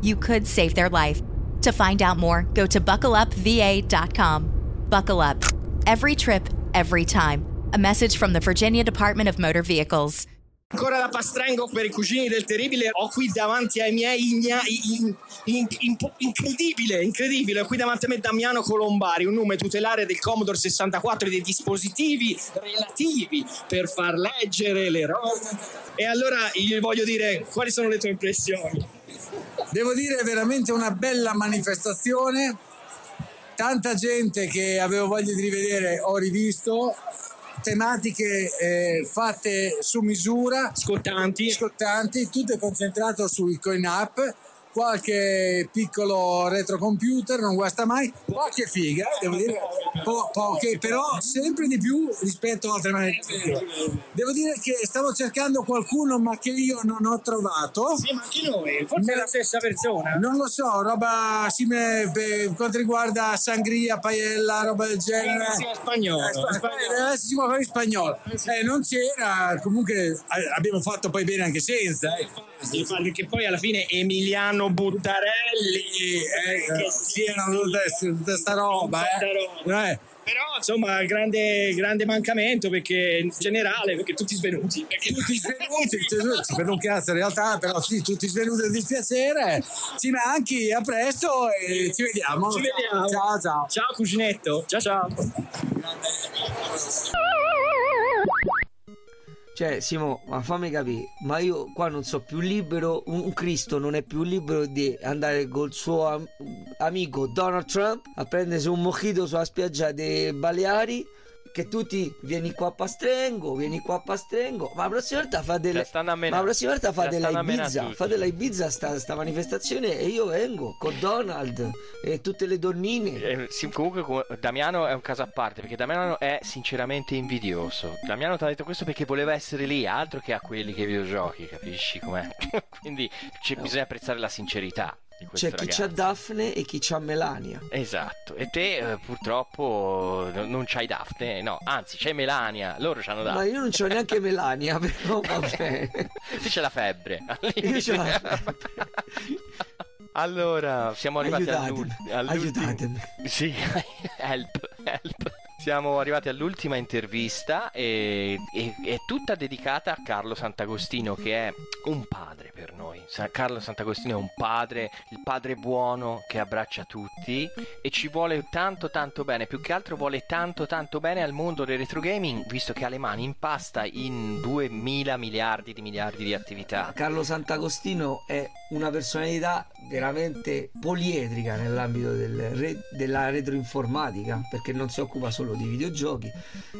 You could save their life. To find out more, go to buckleupva.com. Buckle up. Every trip, every time. A message from the Virginia Department of Motor Vehicles. Ancora da Pastrengo per i cugini del terribile. Ho qui davanti ai miei igna, in- in- in- incredibile, incredibile. Ho qui davanti a me Damiano Colombari, un nome tutelare del Commodore 64 e dei dispositivi relativi per far leggere le robe. E allora gli voglio dire quali sono le tue impressioni. Devo dire veramente una bella manifestazione, tanta gente che avevo voglia di rivedere ho rivisto, tematiche eh, fatte su misura, scottanti. scottanti, tutto è concentrato sul coin up, qualche piccolo retrocomputer, non guasta mai, poche figa, devo dire, po- poche, però sempre di più rispetto a altre manifestazioni. Devo dire che stavo cercando qualcuno ma che io non ho trovato. Sì, ma anche noi, forse è la stessa persona. Non lo so, roba simile per quanto riguarda sangria, paella, roba del genere. Sì, è spagnolo. Eh, spa- eh, si può fare in spagnolo. Eh, non c'era, comunque eh, abbiamo fatto poi bene anche senza. eh. Sì, Perché poi alla fine Emiliano Buttarelli Eh, che siano tutta tutta sta roba, eh. Eh. Però insomma grande, grande mancamento perché in generale perché tutti svenuti perché tutti (laughs) svenuti cioè, per un cazzo in realtà però sì tutti svenuti del dispiacere ci manchi a presto e ci vediamo. Ci vediamo. Ciao ciao. Ciao cuginetto. Ciao ciao Cioè, Simo, ma fammi capire, ma io qua non so più libero, un un Cristo non è più libero di andare col suo am- amico Donald Trump a prendersi un mojito sulla spiaggia dei Baleari. Che tutti vieni qua a Pastrengo, vieni qua a Pastrengo, ma la prossima volta fa delle. Ma la prossima volta La fate la stanno a menare Ibiza, tutti. fate la Ibiza sta, sta manifestazione e io vengo con Donald e tutte le donnine. Eh, sì, comunque co- Damiano è un caso a parte perché Damiano è sinceramente invidioso. Damiano ti ha detto questo perché voleva essere lì, altro che a quelli che videogiochi, capisci com'è? (laughs) Quindi c'è- bisogna apprezzare la sincerità C'è chi ragazzo. c'ha Daphne e chi c'ha Melania. Esatto, e te eh, purtroppo no- non c'hai Daphne, no, anzi c'hai Melania, loro c'hanno Daphne. Ma io non c'ho neanche (laughs) Melania, però vabbè. (laughs) Tu c'è la febbre. (laughs) Io c'ho la Allora, siamo arrivati all'ultimo. aiutatemi. Sì, help, help. Siamo arrivati all'ultima intervista e, e- è tutta dedicata a Carlo Sant'Agostino che è un padre per noi. Carlo Sant'Agostino è un padre, il padre buono che abbraccia tutti e ci vuole tanto tanto bene, più che altro vuole tanto tanto bene al mondo del retro gaming visto che ha le mani in pasta in 2000 miliardi di miliardi di attività. Carlo Sant'Agostino è una personalità veramente poliedrica nell'ambito del re- della retroinformatica perché non si occupa solo di videogiochi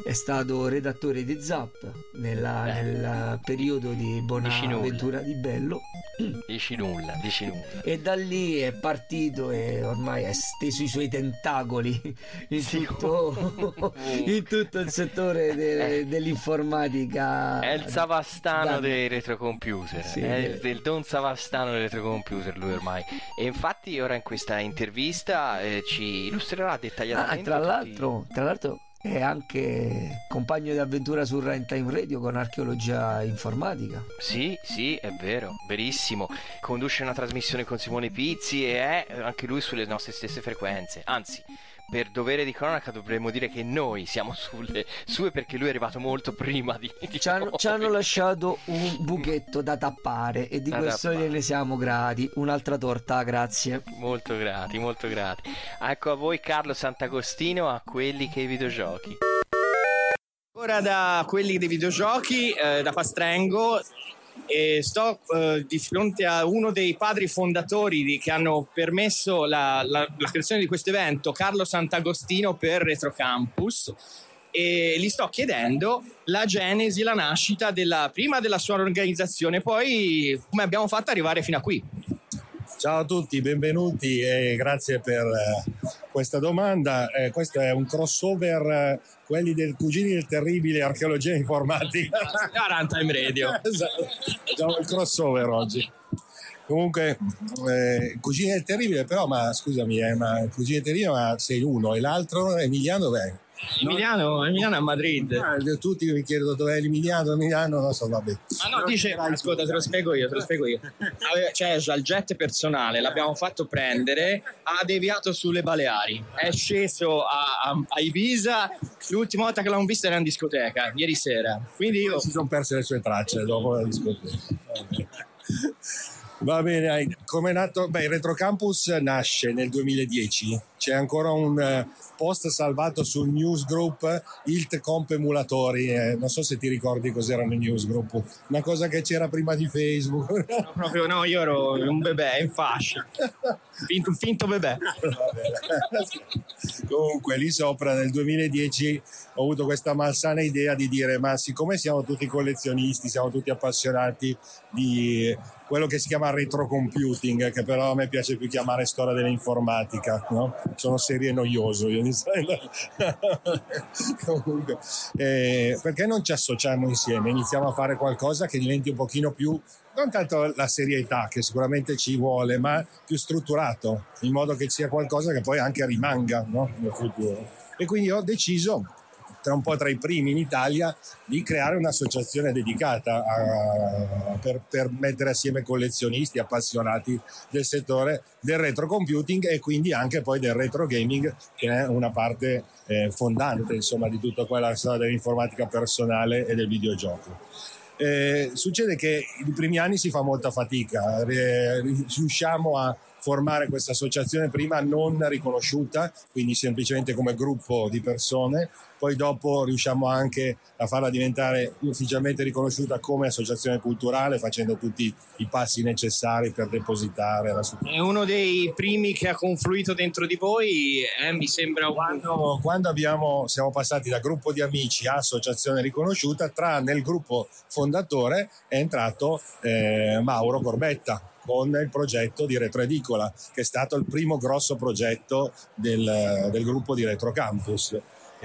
è stato redattore di Zap nella- nel periodo di. Bonaventura di Bello (clears throat) Dici nulla, dici nulla. e da lì è partito e ormai è steso i suoi tentacoli (laughs) in, tutto, (laughs) (laughs) in tutto il settore de- dell'informatica È il Savastano Da- dei retrocomputer, Sì, è il, eh. del Don Savastano dei retrocomputer lui ormai. E infatti ora in questa intervista eh, ci illustrerà Ah, dettagliatamente tra tutti- l'altro, tra l'altro è anche compagno di avventura su Runtime Radio con archeologia informatica. Sì, sì, è vero, verissimo. Conduce una trasmissione con Simone Pizzi e è anche lui sulle nostre stesse frequenze. Anzi, per dovere di cronaca dovremmo dire che noi siamo sulle sue perché lui è arrivato molto prima di, (laughs) di Ci hanno, ci hanno lasciato un buchetto da tappare e di Da questo tappare. gliene siamo grati. Un'altra torta, grazie. Molto grati, molto grati. Ecco a voi Carlo Sant'Agostino, a quelli che i videogiochi. Ora da quelli dei videogiochi, eh, da Pastrengo, e sto eh, di fronte a uno dei padri fondatori di- che hanno permesso la, la- la creazione di questo evento, Carlo Sant'Agostino per Retro Campus. E gli sto chiedendo la genesi, la nascita della prima della sua organizzazione, poi come abbiamo fatto ad arrivare fino a qui. Ciao a tutti, benvenuti e grazie per eh, questa domanda. Eh, questo è un crossover, eh, quelli del Cugini del Terribile Archeologia Informatica. (laughs) A Runtime Radio. (laughs) esatto, facciamo il crossover oggi. Comunque, eh, Cugini del Terribile, però, ma scusami, eh, ma Cugini del Terribile, ma sei uno e l'altro, Emiliano, beh. Emiliano, Emiliano a Madrid. Ah, tutti mi chiedono dov'è Emiliano, Emiliano, non so, vabbè. Ma no, dice, ascolta, te lo spiego io, te lo spiego io. Aveva- Cioè, il jet personale l'abbiamo fatto prendere, ha deviato sulle Baleari, è sceso a, a- a Ibiza, l'ultima volta che l'abbiamo visto era in discoteca, ieri sera. Quindi io... Si sono perse le sue tracce dopo la discoteca. Va bene, come è nato? Beh, il Retro Campus nasce nel 2010. C'è ancora un eh, post salvato sul newsgroup Ilt Comp Emulatori. eh, non so se ti ricordi cos'erano i newsgroup. Una cosa che c'era prima di Facebook. Proprio no, io ero un bebè in fascia. Finto, finto bebè. (laughs) Comunque lì sopra nel 2010 ho avuto questa malsana idea di dire ma siccome siamo tutti collezionisti, siamo tutti appassionati di quello che si chiama retrocomputing, che però a me piace più chiamare storia dell'informatica, no? sono serie noioso io. (laughs) Comunque, eh, perché non ci associamo insieme, iniziamo a fare qualcosa che diventi un pochino più non tanto la serietà che sicuramente ci vuole, ma più strutturato, in modo che sia qualcosa che poi anche rimanga no? nel futuro. E quindi ho deciso, tra un po' tra i primi in Italia, di creare un'associazione dedicata a- per, per mettere assieme collezionisti appassionati del settore del retro computing e quindi anche poi del retro gaming, che è una parte eh, fondante insomma, di tutta quella storia dell'informatica personale e del videogioco. Eh, succede che i primi anni si fa molta fatica, eh, riusciamo a formare questa associazione prima non riconosciuta, quindi semplicemente come gruppo di persone, poi dopo riusciamo anche a farla diventare ufficialmente riconosciuta come associazione culturale facendo tutti i passi necessari per depositare la sua È uno dei primi che ha confluito dentro di voi, eh, mi sembra un... quando, quando abbiamo, siamo passati da gruppo di amici a associazione riconosciuta, tra nel gruppo fondatore è entrato eh, Mauro Corbetta con il progetto di Retroedicola, che è stato il primo grosso progetto del, del gruppo di Retro Campus.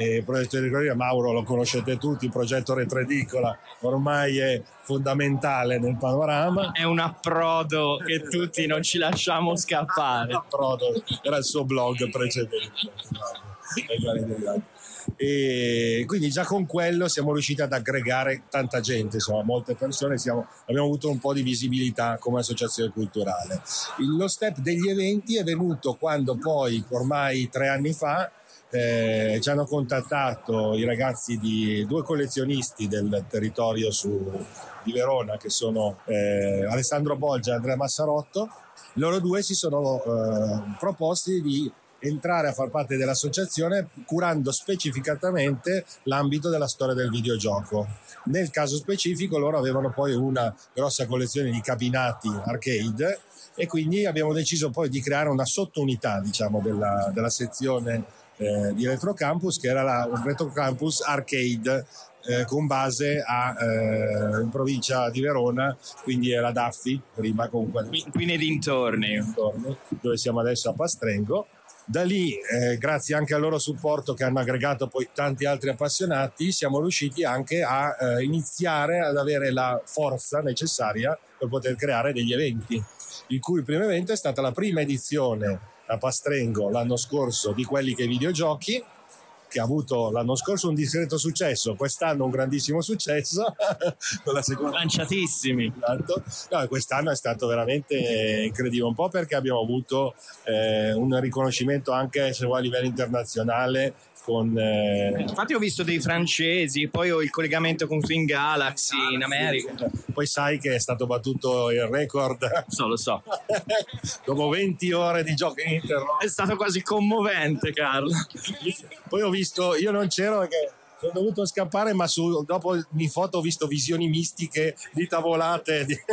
Il progetto di Retroedicola, Mauro lo conoscete tutti, il progetto Retroedicola ormai è fondamentale nel panorama. È un approdo che tutti non ci lasciamo scappare. (laughs) Approdo, era il suo blog precedente. E quindi già con quello siamo riusciti ad aggregare tanta gente, insomma, molte persone, siamo, abbiamo avuto un po' di visibilità come associazione culturale. Lo step degli eventi è venuto quando poi, ormai tre anni fa, eh, ci hanno contattato i ragazzi di due collezionisti del territorio su- di Verona che sono eh, Alessandro Bolgia e Andrea Massarotto. Loro due si sono eh, proposti di entrare a far parte dell'associazione curando specificatamente l'ambito della storia del videogioco. Nel caso specifico loro avevano poi una grossa collezione di cabinati arcade e quindi abbiamo deciso poi di creare una sottounità diciamo, della, della sezione eh, di Retro Campus che era la Retro Campus Arcade eh, con base a, eh, in provincia di Verona, quindi era Daffi, prima comunque qui nei dintorni. dove siamo adesso a Pastrengo. Da lì, eh, grazie anche al loro supporto che hanno aggregato poi tanti altri appassionati, siamo riusciti anche a eh, iniziare ad avere la forza necessaria per poter creare degli eventi, il cui primo evento è stata la prima edizione Pastrengo l'anno scorso di quelli che videogiochi, che ha avuto l'anno scorso un discreto successo, quest'anno un grandissimo successo. (laughs) con la seconda... Lanciatissimi. Esatto. No, quest'anno è stato veramente incredibile, un po' perché abbiamo avuto eh, un riconoscimento anche se vuoi, a livello internazionale con... eh, Infatti ho visto dei francesi, poi ho il collegamento con Twin Galaxy in America. Poi sai che è stato battuto il record. So, lo so. (laughs) Dopo 20 ore di gioco ininterrotti. È stato quasi commovente, Carlo. Poi ho visto, io non c'ero perché sono dovuto scappare, ma su, dopo in foto ho visto visioni mistiche di tavolate. Di... (laughs)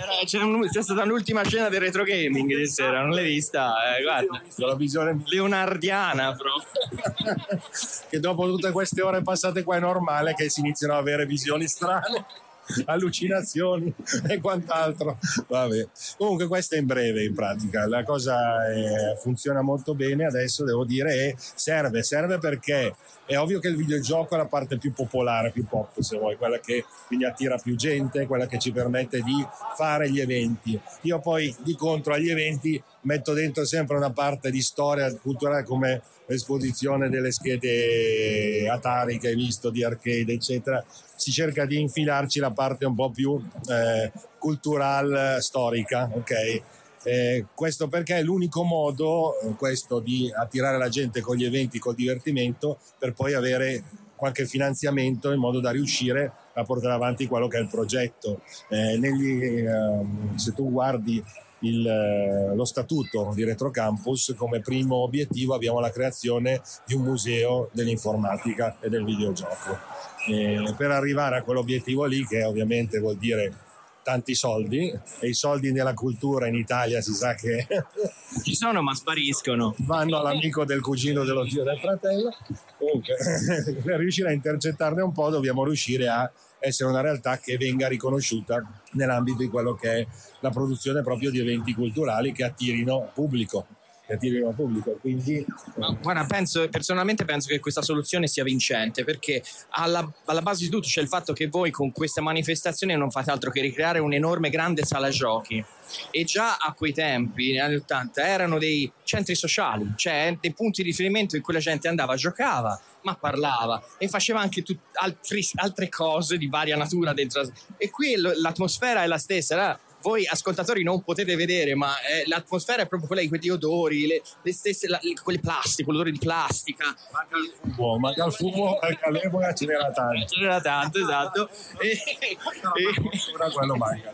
Era- C'è, un- c'è stata l'ultima scena del retro gaming di sera, non l'hai vista? Eh, guarda. La visione leonardiana proprio. (laughs) che dopo tutte queste ore passate qua è normale che si iniziano ad avere visioni strane. (laughs) allucinazioni e quant'altro. Vabbè. Comunque questo è in breve in pratica. La cosa è- funziona molto bene adesso devo dire e serve serve perché è ovvio che il videogioco è la parte più popolare più pop se vuoi quella che quindi attira più gente quella che ci permette di fare gli eventi. Io poi di contro agli eventi metto dentro sempre una parte di storia culturale come l'esposizione delle schede Atari che hai visto di arcade eccetera si cerca di infilarci la parte un po' più eh, cultural storica ok? Eh, questo perché è l'unico modo eh, questo di attirare la gente con gli eventi col divertimento per poi avere qualche finanziamento in modo da riuscire a portare avanti quello che è il progetto. Eh, negli, ehm, se tu guardi il, eh, lo statuto di Retro Campus come primo obiettivo abbiamo la creazione di un museo dell'informatica e del videogioco. E per arrivare a quell'obiettivo lì, che ovviamente vuol dire tanti soldi, e i soldi nella cultura in Italia si sa che (laughs) Ci sono ma spariscono. vanno all'amico del cugino dello zio del fratello. Comunque, (laughs) per riuscire a intercettarne un po' dobbiamo riuscire a essere una realtà che venga riconosciuta nell'ambito di quello che è la produzione proprio di eventi culturali che attirino pubblico. Che attirino pubblico. Quindi Ma guarda, penso, personalmente penso che questa soluzione sia vincente perché alla, alla base di tutto c'è il fatto che voi con questa manifestazione non fate altro che ricreare un'enorme grande sala giochi e già a quei tempi, negli anni 80, erano dei centri sociali, cioè dei punti di riferimento in cui la gente andava, giocava, ma parlava e faceva anche tut- altri- altre cose di varia natura dentro. E qui l'atmosfera è la stessa. era- voi ascoltatori non potete vedere, ma eh, l'atmosfera è proprio quella di quegli odori, le, le stesse, la- le- quelle plastiche, l'odore di plastica. fumo, manca il fumo, all'epoca ce n'era tanto. Ce n'era tanto, esatto. (laughs) E, e- quello manca.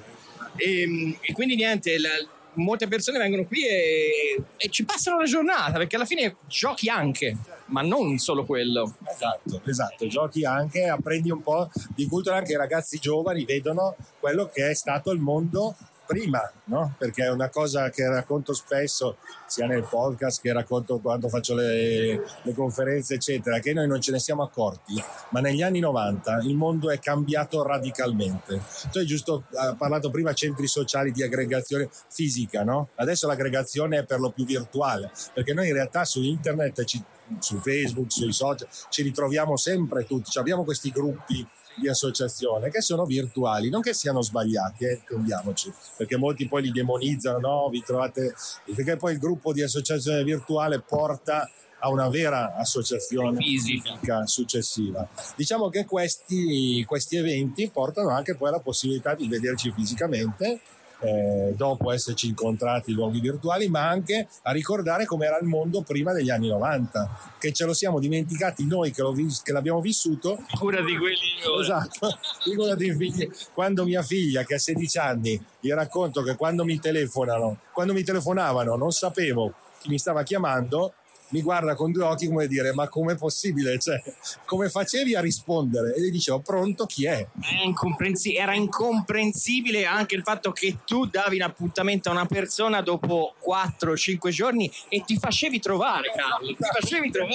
e, e quindi niente, la- molte persone vengono qui e, e ci passano la giornata perché alla fine giochi anche, ma non solo quello. Esatto, esatto, giochi anche, apprendi un po' di cultura, anche i ragazzi giovani vedono quello che è stato il mondo prima, no? Perché è una cosa che racconto spesso, sia nel podcast che racconto quando faccio le, le conferenze, eccetera, che noi non ce ne siamo accorti, ma negli anni 90 il mondo è cambiato radicalmente. Tu hai giusto hai parlato prima centri sociali di aggregazione fisica, no? Adesso l'aggregazione è per lo più virtuale, perché noi in realtà su internet ci su Facebook, sui social, ci ritroviamo sempre tutti, Cioè, abbiamo questi gruppi di associazione che sono virtuali, non che siano sbagliati, eh, intendiamoci, perché molti poi li demonizzano, no, vi trovate, perché poi il gruppo di associazione virtuale porta a una vera associazione fisica successiva. Diciamo che questi, questi eventi portano anche poi alla possibilità di vederci fisicamente eh, dopo esserci incontrati in luoghi virtuali, ma anche a ricordare com'era il mondo prima degli anni 90, che ce lo siamo dimenticati noi che, vis- che l'abbiamo vissuto. Cura di quelli Esatto, figurati. Quando mia figlia, che ha 16 anni, gli racconto che quando mi telefonano, quando mi telefonavano non sapevo chi mi stava chiamando, mi guarda con due occhi come dire ma com'è possibile cioè come facevi a rispondere e gli dicevo pronto chi è incomprensi- era incomprensibile anche il fatto che tu davi un appuntamento a una persona dopo 4-5 giorni e ti facevi trovare, Carlo. Ti facevi trovare.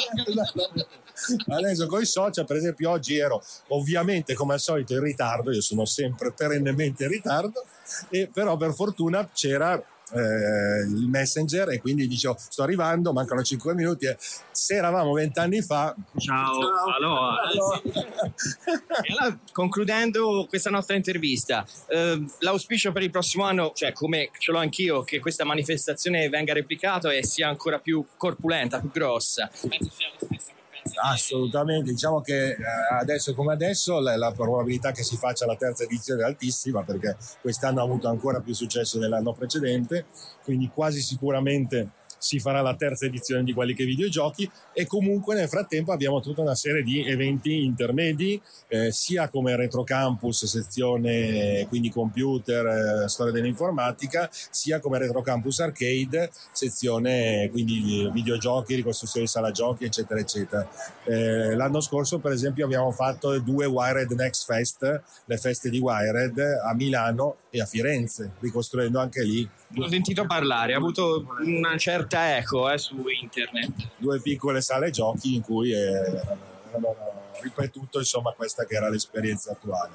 (laughs) Adesso con i social, per esempio, oggi ero ovviamente come al solito in ritardo, io sono sempre perennemente in ritardo, e però per fortuna c'era eh, il messenger e quindi dicevo sto arrivando, mancano 5 minuti e se eravamo vent'anni fa... Ciao, allora, (laughs) E allora, concludendo questa nostra intervista, eh, l'auspicio per il prossimo anno, cioè come ce l'ho anch'io, che questa manifestazione venga replicata e sia ancora più corpulenta, più grossa. Penso sia lo stesso Assolutamente, diciamo che eh, adesso come adesso la, la probabilità che si faccia la terza edizione è altissima perché quest'anno ha avuto ancora più successo dell'anno precedente, quindi quasi sicuramente si farà la terza edizione di quelli che videogiochi e comunque nel frattempo abbiamo tutta una serie di eventi intermedi eh, sia come Retro Campus sezione quindi computer eh, storia dell'informatica sia come Retro Campus Arcade sezione quindi videogiochi ricostruzione di sala giochi eccetera eccetera. Eh, l'anno scorso per esempio abbiamo fatto due Wired Next Fest le feste di Wired a Milano e a Firenze ricostruendo anche lì. Ho sentito parlare, ha avuto una certa eco eh, su internet. due piccole sale giochi in cui eh, hanno ripetuto insomma questa che era l'esperienza attuale.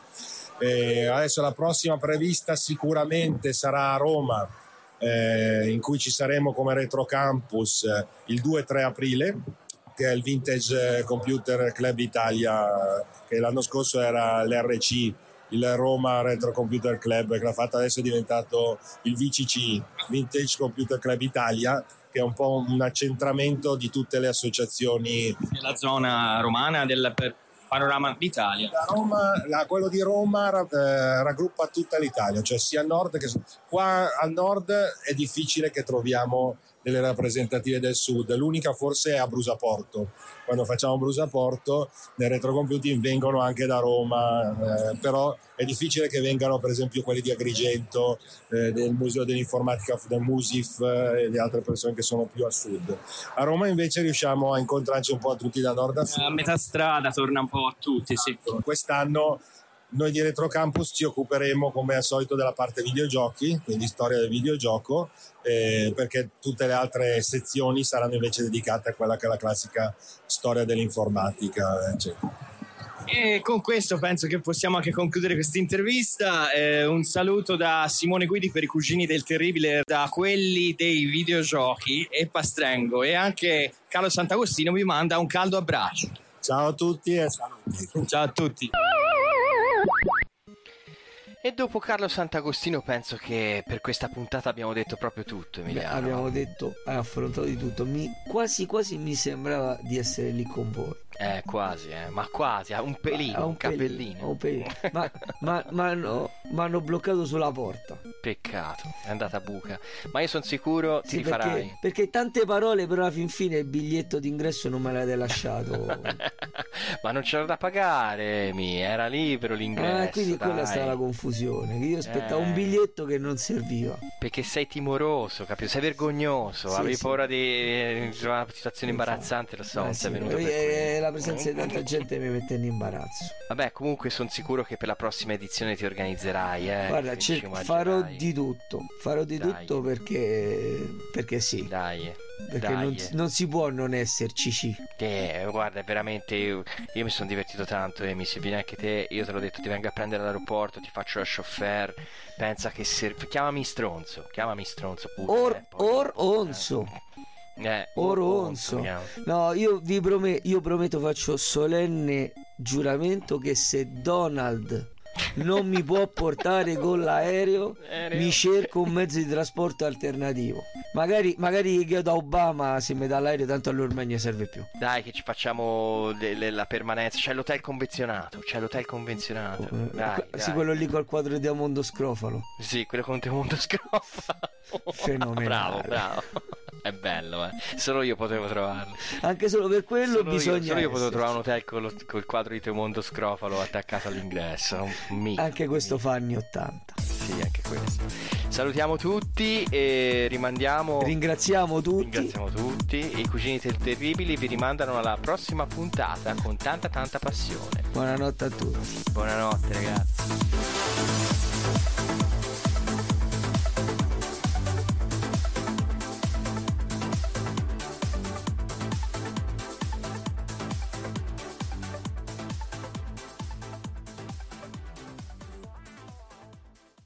E adesso la prossima prevista sicuramente sarà a Roma, eh, in cui ci saremo come Retro Campus eh, il 2-3 aprile, che è il Vintage Computer Club Italia, che l'anno scorso era l'RC, il Roma Retro Computer Club, che l'ha fatto adesso è diventato il VCC, Vintage Computer Club Italia, che è un po' un accentramento di tutte le associazioni Nella zona romana del panorama d'Italia. da Roma, la- quello di Roma eh, raggruppa tutta l'Italia, cioè sia a nord che qua al nord è difficile che troviamo delle rappresentative del sud, l'unica forse è a Brusaporto. Quando facciamo Brusaporto nel retrocomputing vengono anche da Roma, eh, però è difficile che vengano per esempio quelli di Agrigento, eh, del Museo dell'Informatica, del Musif eh, e le altre persone che sono più a sud. A Roma invece riusciamo a incontrarci un po' tutti da nord a sud. A metà strada torna un po' a tutti, sì. Quest'anno noi di Retro Campus ci occuperemo come al solito della parte videogiochi, quindi storia del videogioco, eh, perché tutte le altre sezioni saranno invece dedicate a quella che è la classica storia dell'informatica, eccetera. E con questo penso che possiamo anche concludere questa intervista. Eh, un saluto da Simone Guidi per i cugini del terribile, da quelli dei videogiochi e Pastrengo e anche Carlo Sant'Agostino vi manda un caldo abbraccio. Ciao a tutti e saluti. Ciao a tutti. E dopo Carlo Sant'Agostino penso che per questa puntata abbiamo detto proprio tutto, Beh, Emiliano. abbiamo detto, affrontato di tutto. Mi, quasi quasi mi sembrava di essere lì con voi. Eh, quasi, eh, ma quasi, ha un pelino, Ah, un, pelino, capellino. un pelino. Ma, ma, ma hanno, ma hanno bloccato sulla porta. Peccato, è andata a buca. Ma io sono sicuro ti Sì, rifarai. perché, perché tante parole, però alla fin fine il biglietto d'ingresso non me l'avete lasciato. (laughs) Ma non c'era da pagare, mi era libero l'ingresso. Ah, quindi quella è dai. stata la confusione. Che io aspettavo Eh. un biglietto che non serviva. Perché sei timoroso, capito? Sei vergognoso, Sì, avevi sì. paura di di una situazione imbarazzante, lo so, Eh, non sì, sei venuto per eh, quello. La presenza di tanta gente mi mette in imbarazzo. Vabbè, comunque sono sicuro che per la prossima edizione ti organizzerai, eh. Guarda, cer- 15 maggio, farò di tutto. Farò di Dai. tutto perché, perché sì. Dai, Perché dai. non, non si può non esserci. sì. Eh, guarda, veramente io, io mi sono divertito tanto e mi se vieni anche te, io te l'ho detto, ti vengo a prendere all'aeroporto, ti faccio la chauffeur, pensa che se... chiamami stronzo, chiamami stronzo pure. Or, eh, or onzo. eh, Oronzo. mi chiamo. No, io vi prometto, io prometto, faccio solenne giuramento che se Donald non mi può portare con l'aereo, Aereo. mi cerco un mezzo di trasporto alternativo. Magari, magari chiedo a Obama se mi dà l'aereo, tanto allora non gli serve più. Dai che ci facciamo le- le- la permanenza, c'è l'hotel convenzionato, c'è l'hotel convenzionato. Dai, Que- Sì, dai. quello lì col quadro di Amondo Scrofalo. Sì, quello con Temundo Scroffa. (laughs) Fenomenale. Bravo, bravo. È bello, eh. Solo io potevo trovarlo. Anche solo per quello Solo io, bisogna. solo io potevo trovare un hotel con lo- col quadro di Temundo Scrofalo attaccato all'ingresso. Mito. Anche questo fa anni 80. Sì, anche questo. Salutiamo tutti e rimandiamo. Ringraziamo tutti. Ringraziamo tutti. I cugini del terribili vi rimandano alla prossima puntata con tanta tanta passione. Buonanotte a tutti. Buonanotte ragazzi.